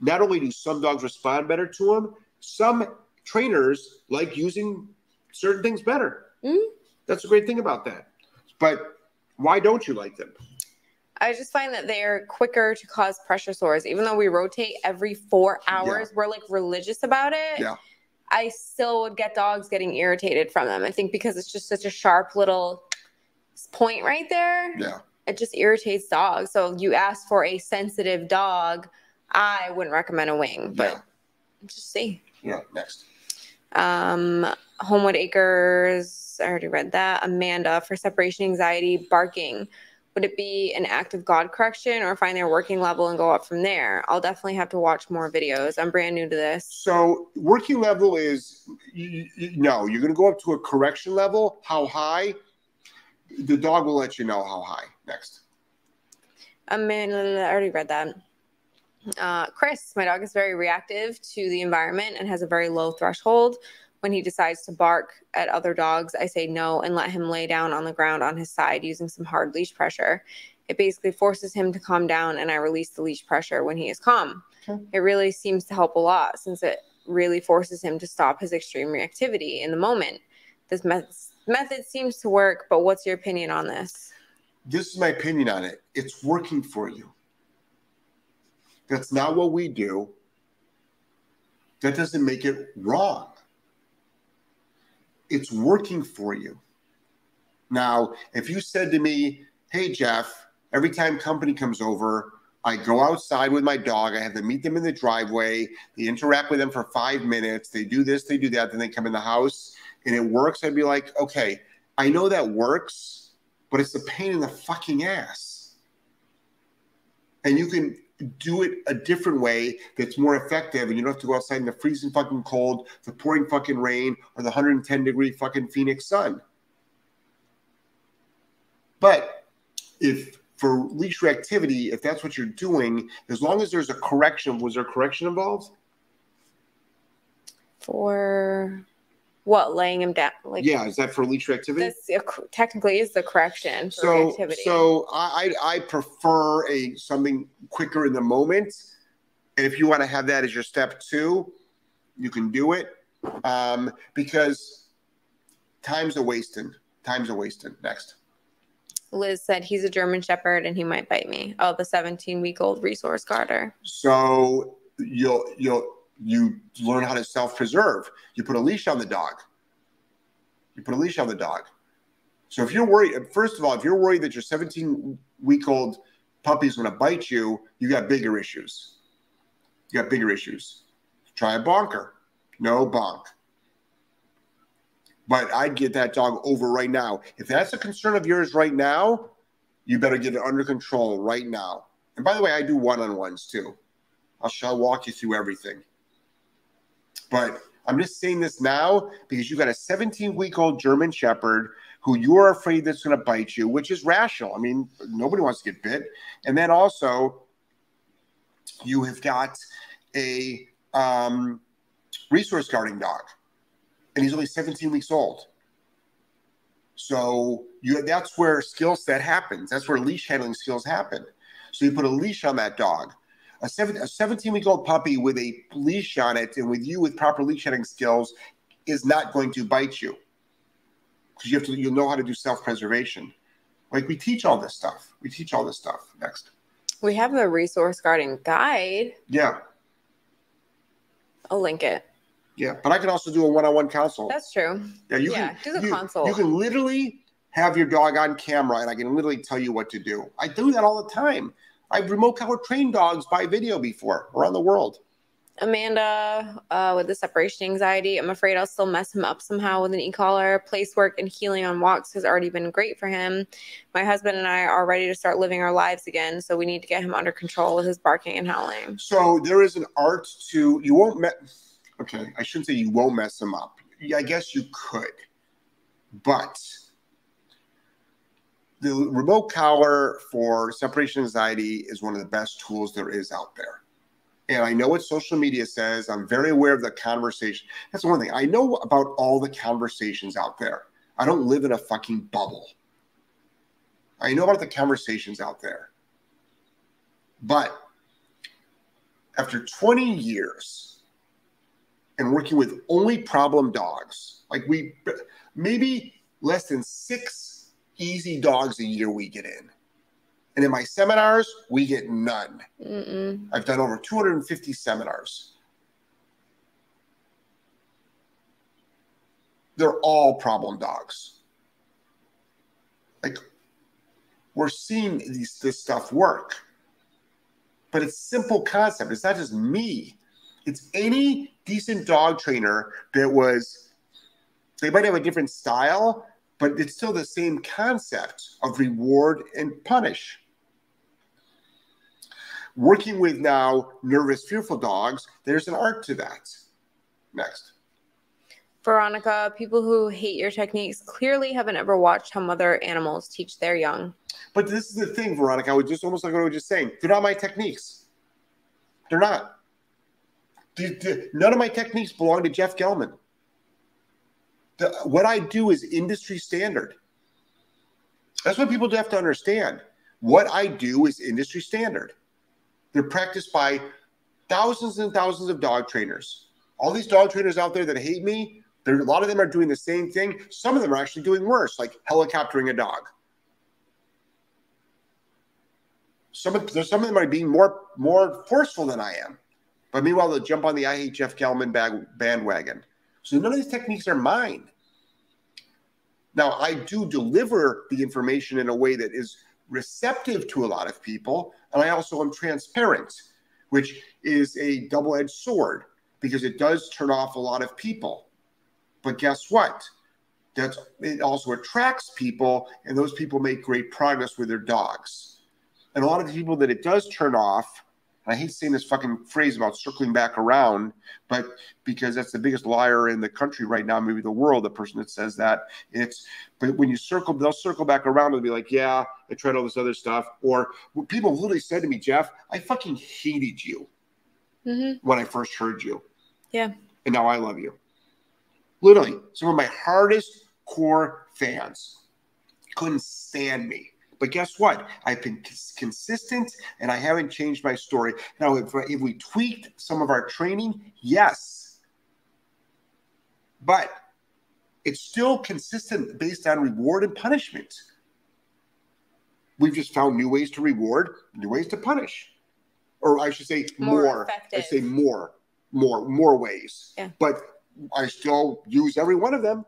Not only do some dogs respond better to them, some trainers like using certain things better. Mhm. That's a great thing about that. But why don't you like them? I just find that they're quicker to cause pressure sores. Even though we rotate every four hours, we're like religious about it. Yeah. I still would get dogs getting irritated from them. I think because it's just such a sharp little point right there. Yeah. It just irritates dogs. So you ask for a sensitive dog, I wouldn't recommend a wing, but Yeah. just see. Yeah. Next. Um, Homewood Acres, I already read that. Amanda for separation anxiety, barking. Would it be an act of God correction or find their working level and go up from there? I'll definitely have to watch more videos. I'm brand new to this. So working level is you, you, no. You're going to go up to a correction level. How high? The dog will let you know how high. Next. Amanda, I already read that. Uh, Chris, my dog is very reactive to the environment and has a very low threshold. When he decides to bark at other dogs, I say no and let him lay down on the ground on his side using some hard leash pressure. It basically forces him to calm down, and I release the leash pressure when he is calm. Okay. It really seems to help a lot since it really forces him to stop his extreme reactivity in the moment. This method, method seems to work, but what's your opinion on this? This is my opinion on it. It's working for you. That's not what we do. That doesn't make it wrong. It's working for you. Now, if you said to me, hey, Jeff, every time company comes over, I go outside with my dog. I have to meet them in the driveway. They interact with them for five minutes. They do this, they do that. Then they come in the house and it works. I'd be like, okay, I know that works, but it's a pain in the fucking ass. And you can do it a different way that's more effective and you don't have to go outside in the freezing fucking cold, the pouring fucking rain, or the 110 degree fucking Phoenix sun. But if for leash reactivity, if that's what you're doing, as long as there's a correction, was there a correction involved? For what? Laying him down? Like yeah, is that for leash reactivity? this technically is the correction for so so I I prefer a something quicker in the moment, and if you want to have that as your step two, you can do it, um, because time's a wasting. Time's a wasting. Next. Liz said he's a German Shepherd and he might bite me. Oh, the 17 week old resource guarder. So you'll you'll you learn how to self preserve. You put a leash on the dog. You put a leash on the dog. So if you're worried, first of all, if you're worried that your 17 week old puppy is going to bite you, you got bigger issues. You got bigger issues. Try a bonker. No bonk. But I'd get that dog over right now. If that's a concern of yours right now, you better get it under control right now. And by the way, I do one on ones too. I'll, I'll walk you through everything. But I'm just saying this now because you've got a 17 week old German Shepherd who you're afraid that's going to bite you, which is rational. I mean, nobody wants to get bit. And then also, you have got a um, resource guarding dog, and he's only 17 weeks old. So you that's where skill set happens. That's where leash handling skills happen. So you put a leash on that dog. A, seven, a 17 week old puppy with a leash on it and with you with proper leash handling skills is not going to bite you because you have to you'll know how to do self preservation. Like we teach all this stuff. We teach all this stuff. Next. We have a resource guarding guide. Yeah. I'll link it. Yeah. But I can also do a one on one consult. That's true. Yeah, you Yeah, can do the you, consult. You can literally have your dog on camera, and I can literally tell you what to do. I do that all the time. I've remote collar trained dogs by video before around the world. Amanda uh, with the separation anxiety. I'm afraid I'll still mess him up somehow with an e-collar. Place work and heeling on walks has already been great for him. My husband and I are ready to start living our lives again, so we need to get him under control with his barking and howling. So there is an art to you won't me- okay, I shouldn't say you won't mess him up. I guess you could. But the remote collar for separation anxiety is one of the best tools there is out there. And I know what social media says. I'm very aware of the conversation. That's one thing. I know about all the conversations out there. I don't live in a fucking bubble. I know about the conversations out there. But after 20 years and working with only problem dogs, like we maybe less than six easy dogs a year we get in. And in my seminars, we get none. Mm-mm. I've done over 250 seminars. They're all problem dogs. Like we're seeing these, this stuff work. But it's simple concept. It's not just me. It's any decent dog trainer that was, they might have a different style, but it's still the same concept of reward and punish. Working with now nervous, fearful dogs, there's an art to that. Next. Veronica, people who hate your techniques clearly haven't ever watched how mother animals teach their young. But this is the thing, Veronica. I was just almost like what I was just saying. They're not my techniques. They're not. None of my techniques belong to Jeff Gellman. The, what I do is industry standard. That's what people have to understand. What I do is industry standard. They're practiced by thousands and thousands of dog trainers. All these dog trainers out there that hate me, a lot of them are doing the same thing. Some of them are actually doing worse, like helicoptering a dog. Some of, some of them are being more more forceful than I am. But meanwhile, they'll jump on the I hate Jeff bandwagon. So none of these techniques are mine. Now, I do deliver the information in a way that is receptive to a lot of people. And I also am transparent, which is a double edged sword because it does turn off a lot of people. But guess what? That's it also attracts people, and those people make great progress with their dogs. And a lot of the people that it does turn off, I hate saying this fucking phrase about circling back around, but because that's the biggest liar in the country right now, maybe the world, the person that says that. It's but when you circle, they'll circle back around and be like, Yeah, I tried all this other stuff. Or people literally said to me, Jeff, I fucking hated you mm-hmm. when I first heard you. Yeah. And now I love you. Literally, some of my hardest core fans couldn't stand me. But guess what? I've been consistent and I haven't changed my story. Now, if, if we tweaked some of our training, yes. But it's still consistent based on reward and punishment. We've just found new ways to reward, new ways to punish. Or I should say more. more. I say more, more, more ways. Yeah. But I still use every one of them.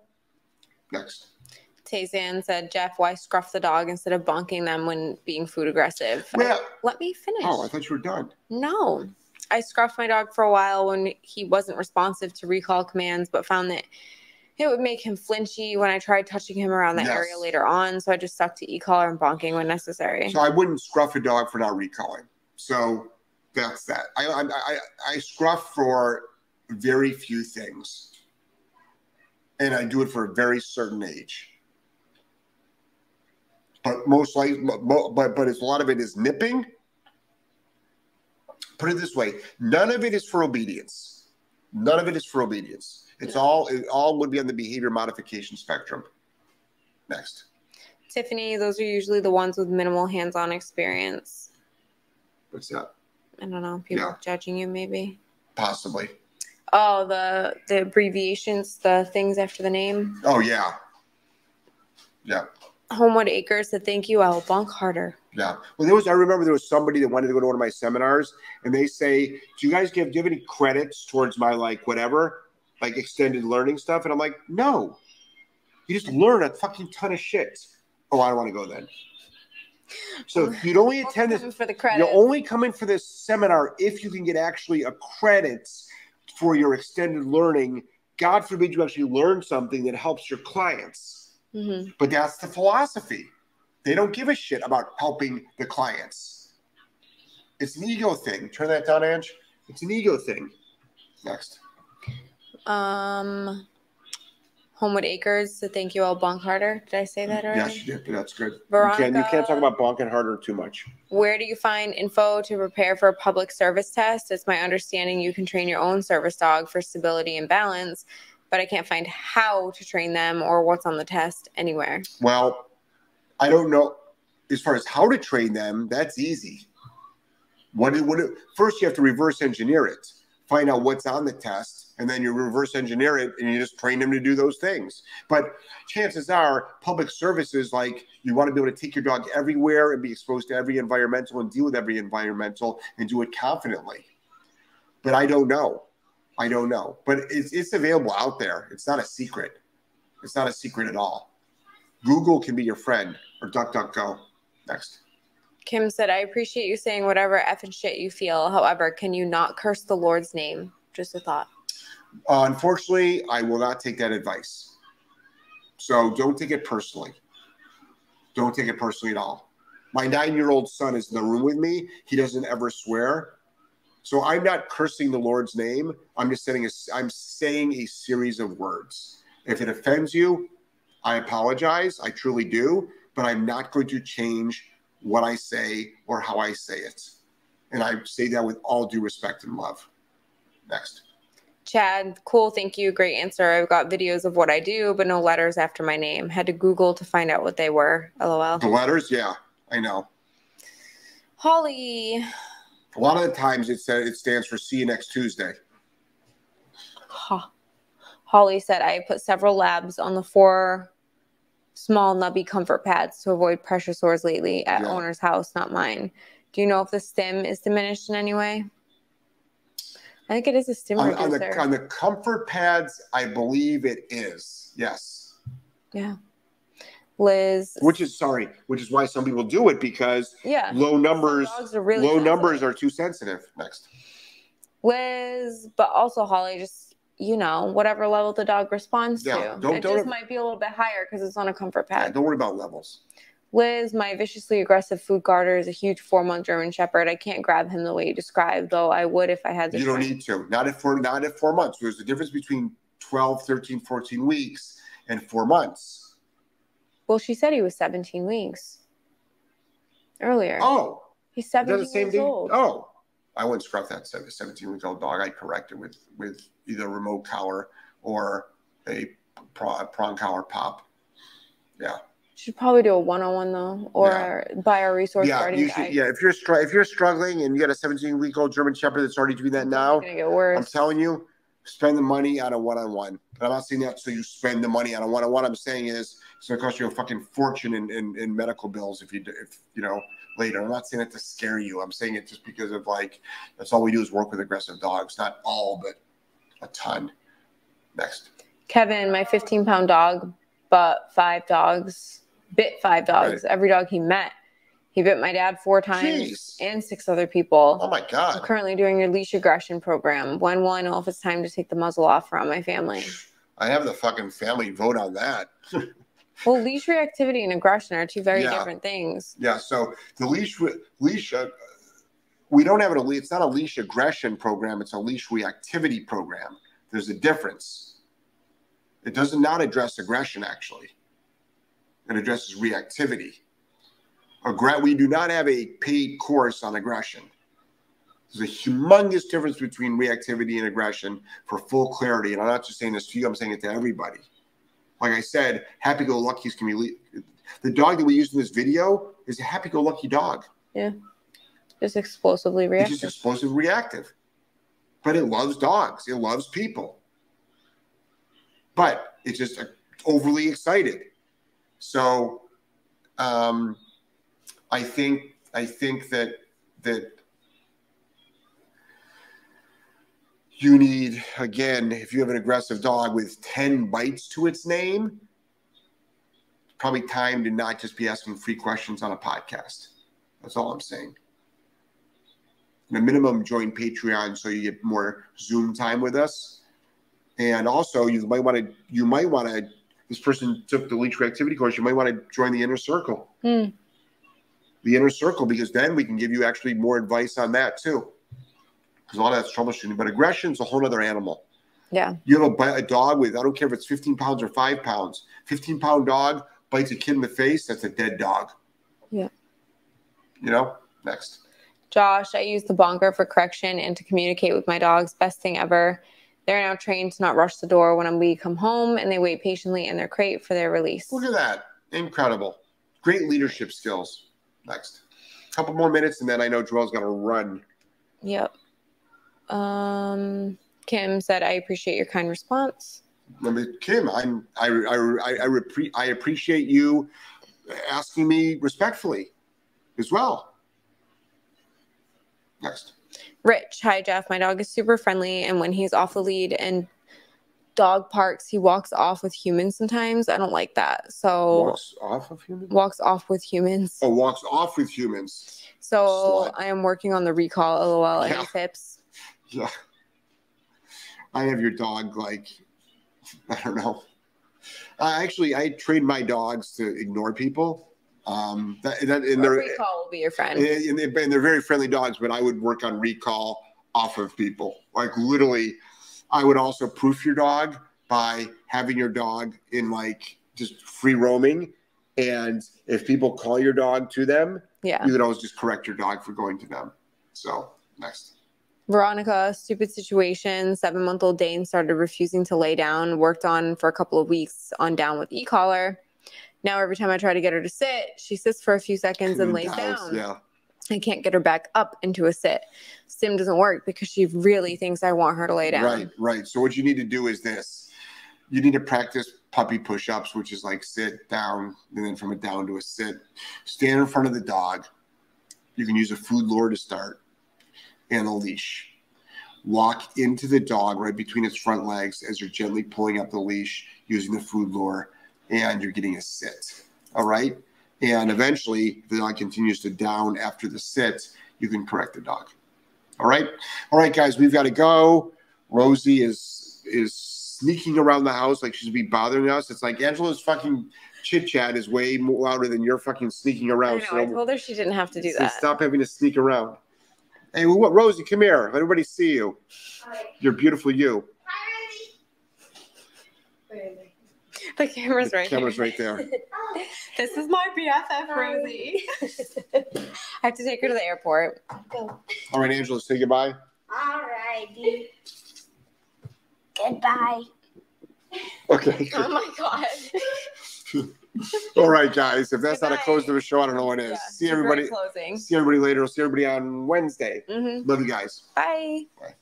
Next. Tazan said, Jeff, why scruff the dog instead of bonking them when being food aggressive? Well, let me finish. Oh, I thought you were done. No. I scruffed my dog for a while when he wasn't responsive to recall commands, but found that it would make him flinchy when I tried touching him around the yes. area later on. So I just stuck to e-collar and bonking when necessary. So I wouldn't scruff a dog for not recalling. So that's that. I I, I, I scruff for very few things, and I do it for a very certain age but most likely, but but but a lot of it is nipping. Put it this way: none of it is for obedience. None of it is for obedience. It's all it all would be on the behavior modification spectrum. Next. Tiffany, those are usually the ones with minimal hands-on experience. What's that? I don't know. People yeah. judging you, maybe. Possibly. Oh, the the abbreviations, the things after the name. Oh yeah. Yeah. Homewood Acres said, "Thank you. I will bonk harder." Yeah. Well, there was. I remember there was somebody that wanted to go to one of my seminars, and they say, "Do you guys give? Do you have any credits towards my like whatever, like extended learning stuff?" And I'm like, "No. You just learn a fucking ton of shit." Oh, I don't want to go then. So you'd only attend this for the credit. You're only coming for this seminar if you can get actually a credit for your extended learning. God forbid you actually learn something that helps your clients. Mm-hmm. But that's the philosophy. They don't give a shit about helping the clients. It's an ego thing. Turn that down, Ange. It's an ego thing. Next. Um, Homewood Acres So thank you all bonk harder. Did I say that already? Yes, you did. That's good. Veronica, You can't, you can't talk about bonking harder too much. Where do you find info to prepare for a public service test? It's my understanding you can train your own service dog for stability and balance, but I can't find how to train them or what's on the test anywhere. Well, I don't know. As far as how to train them, that's easy. What, what, first, you have to reverse engineer it, find out what's on the test, and then you reverse engineer it and you just train them to do those things. But chances are, public services like you want to be able to take your dog everywhere and be exposed to every environmental and deal with every environmental and do it confidently. But I don't know. I don't know. But it's, it's available out there. It's not a secret. It's not a secret at all. Google can be your friend or DuckDuckGo. Next. Kim said, I appreciate you saying whatever effing shit you feel. However, can you not curse the Lord's name? Just a thought. Uh, unfortunately, I will not take that advice. So don't take it personally. Don't take it personally at all. My nine year old son is in the room with me. He doesn't ever swear. So I'm not cursing the Lord's name. I'm just saying a, I'm saying a series of words. If it offends you, I apologize. I truly do. But I'm not going to change what I say or how I say it. And I say that with all due respect and love. Next. Chad, cool. Thank you. Great answer. I've got videos of what I do, but no letters after my name. Had to Google to find out what they were. LOL. The letters, yeah, I know. Holly. A lot of the times it said it stands for see you next Tuesday. Ho- Holly said, I put several labs on the four small nubby comfort pads to avoid pressure sores lately at Yeah. owner's house, not mine. Do you know if the stim is diminished in any way? I think it is a stim On, on the on the comfort pads, I believe it is. Yes. yeah. Liz. Which is sorry, which is why some people do it because yeah. low numbers really low numbers are too sensitive. Next. Liz, but also Holly, just you know, whatever level the dog responds Yeah, to. don't- it don't- just might be a little bit higher because it's on a comfort Yeah, pad. don't worry about levels. Liz, my viciously aggressive food guarder is a huge four month German Shepherd. I can't grab him the way you described, though I would if I had the You don't need to. Not at four not at four months. There's a difference between 12, 13, 14 weeks and four months. Well, she said he was 17 weeks earlier. Oh, He's is 17 the same years thing? old. Oh, I wouldn't scruff that 17 week old dog. I'd correct it with with either a remote collar or a, prong collar pop. Yeah. Should probably do a one on one though, or buy a resource yeah, you should, yeah. If you're str- if you're struggling and you got a 17 week old German Shepherd that's already doing that now, only gonna get worse. I'm telling you, spend the money on a one on one. But I'm not saying that so you spend the money on a one on one. I'm saying is it's gonna cost you a fucking fortune in, in, in medical bills if you do- if you know later. I'm not saying it to scare you. I'm saying it just because of like that's all we do is work with aggressive dogs. Not all, but a ton. Next. Kevin, my 15 pound dog, but five dogs, bit five dogs. Every dog he met. He bit my dad four times Jeez. and six other people. Oh my god! I'm currently doing your leash aggression program. When will I know if it's time to take the muzzle off from my family? I have the fucking family vote on that. Well, leash reactivity and aggression are two very Yeah. different things. Yeah, so the leash leash uh, we don't have a leash. It's not a leash aggression program. It's a leash reactivity program. There's a difference. It does not address aggression. Actually, it addresses reactivity. Aggre- we do not have a paid course on aggression. There's a humongous difference between reactivity and aggression for full clarity. And I'm not just saying this to you. I'm saying it to everybody. Like I said, happy-go-luckies can be. The dog that we used in this video is a happy-go-lucky dog. Yeah, just explosively It's reactive. just explosive reactive. But it loves dogs. It loves people. But it's just uh, overly excited. So um, I think I think that that you need again, if you have an aggressive dog with 10 bites to its name, probably time to not just be asking free questions on a podcast. That's all I'm saying and a minimum join Patreon so you get more Zoom time with us. And also, you might want to, you might want to, this person took the leash reactivity course, you might want to join the inner circle. Hmm. The inner circle, because then we can give you actually more advice on that too. Because a lot of that's troubleshooting, but aggression is a whole other animal. Yeah. You have a, a dog with, I don't care if it's 15 pounds or five pounds, 15 pound dog bites a kid in the face, that's a dead dog. Yeah. You know? Next. Josh, I use the bonker for correction and to communicate with my dogs. Best thing ever. They're now trained to not rush the door when we come home and they wait patiently in their crate for their release. Look at that. Incredible. Great leadership skills. Next. a couple more minutes and then I know Joelle's got to run. Yep. Um, Kim said, I appreciate your kind response. I mean, Kim, I'm I I I, I, repre- I appreciate you asking me respectfully as well. Next. Rich, hi Jeff. My dog is super friendly, and when he's off the lead and dog parks, he walks off with humans sometimes. I don't like that. So Walks off of humans. walks off with humans. Oh, walks off with humans. So Slut. I am working on the recall. LOL. Any Yeah. tips? Yeah. I have your dog like I don't know. I actually I train my dogs to ignore people. Um, that, that, and they're recall will be your friend. and, and they're very friendly dogs, but I would work on recall off of people. Like literally, I would also proof your dog by having your dog in like just free roaming. And if people call your dog to them, yeah. you could always just correct your dog for going to them. So next. Veronica, stupid situation. Seven month old Dane started refusing to lay down. Worked on for a couple of weeks on down with e collar. Now every time I try to get her to sit, she sits for a few seconds and lays down. Yeah. I can't get her back up into a sit. Sim doesn't work because she really thinks I want her to lay down. Right, right. So what you need to do is this: you need to practice puppy push-ups, which is like sit down and then from a down to a sit. Stand in front of the dog. You can use a food lure to start and a leash. Walk into the dog right between its front legs as you're gently pulling up the leash using the food lure, and you're getting a sit. All right. And eventually, if the dog continues to down after the sit, you can correct the dog. All right. All right, guys, we've got to go. Rosie is is sneaking around the house like she's be bothering us. It's like Angelo's fucking chit chat is way more louder than your fucking sneaking I around. know. I told her she didn't have to do so that. stop having to sneak around. Hey, what, Rosie, come here. Let everybody see you. You're beautiful. You. Hi, The camera's The right camera's here. right there. This is my BFF, Rosie. I have to take her to the airport. Go. All right, Angelo, say goodbye. Alrighty. Goodbye. Okay. Oh my god. All right, guys. If that's not a close to a show, I don't know what is. Yeah, see everybody. Closing. See everybody later. See everybody on Wednesday. hmm Love you guys. Bye. Bye.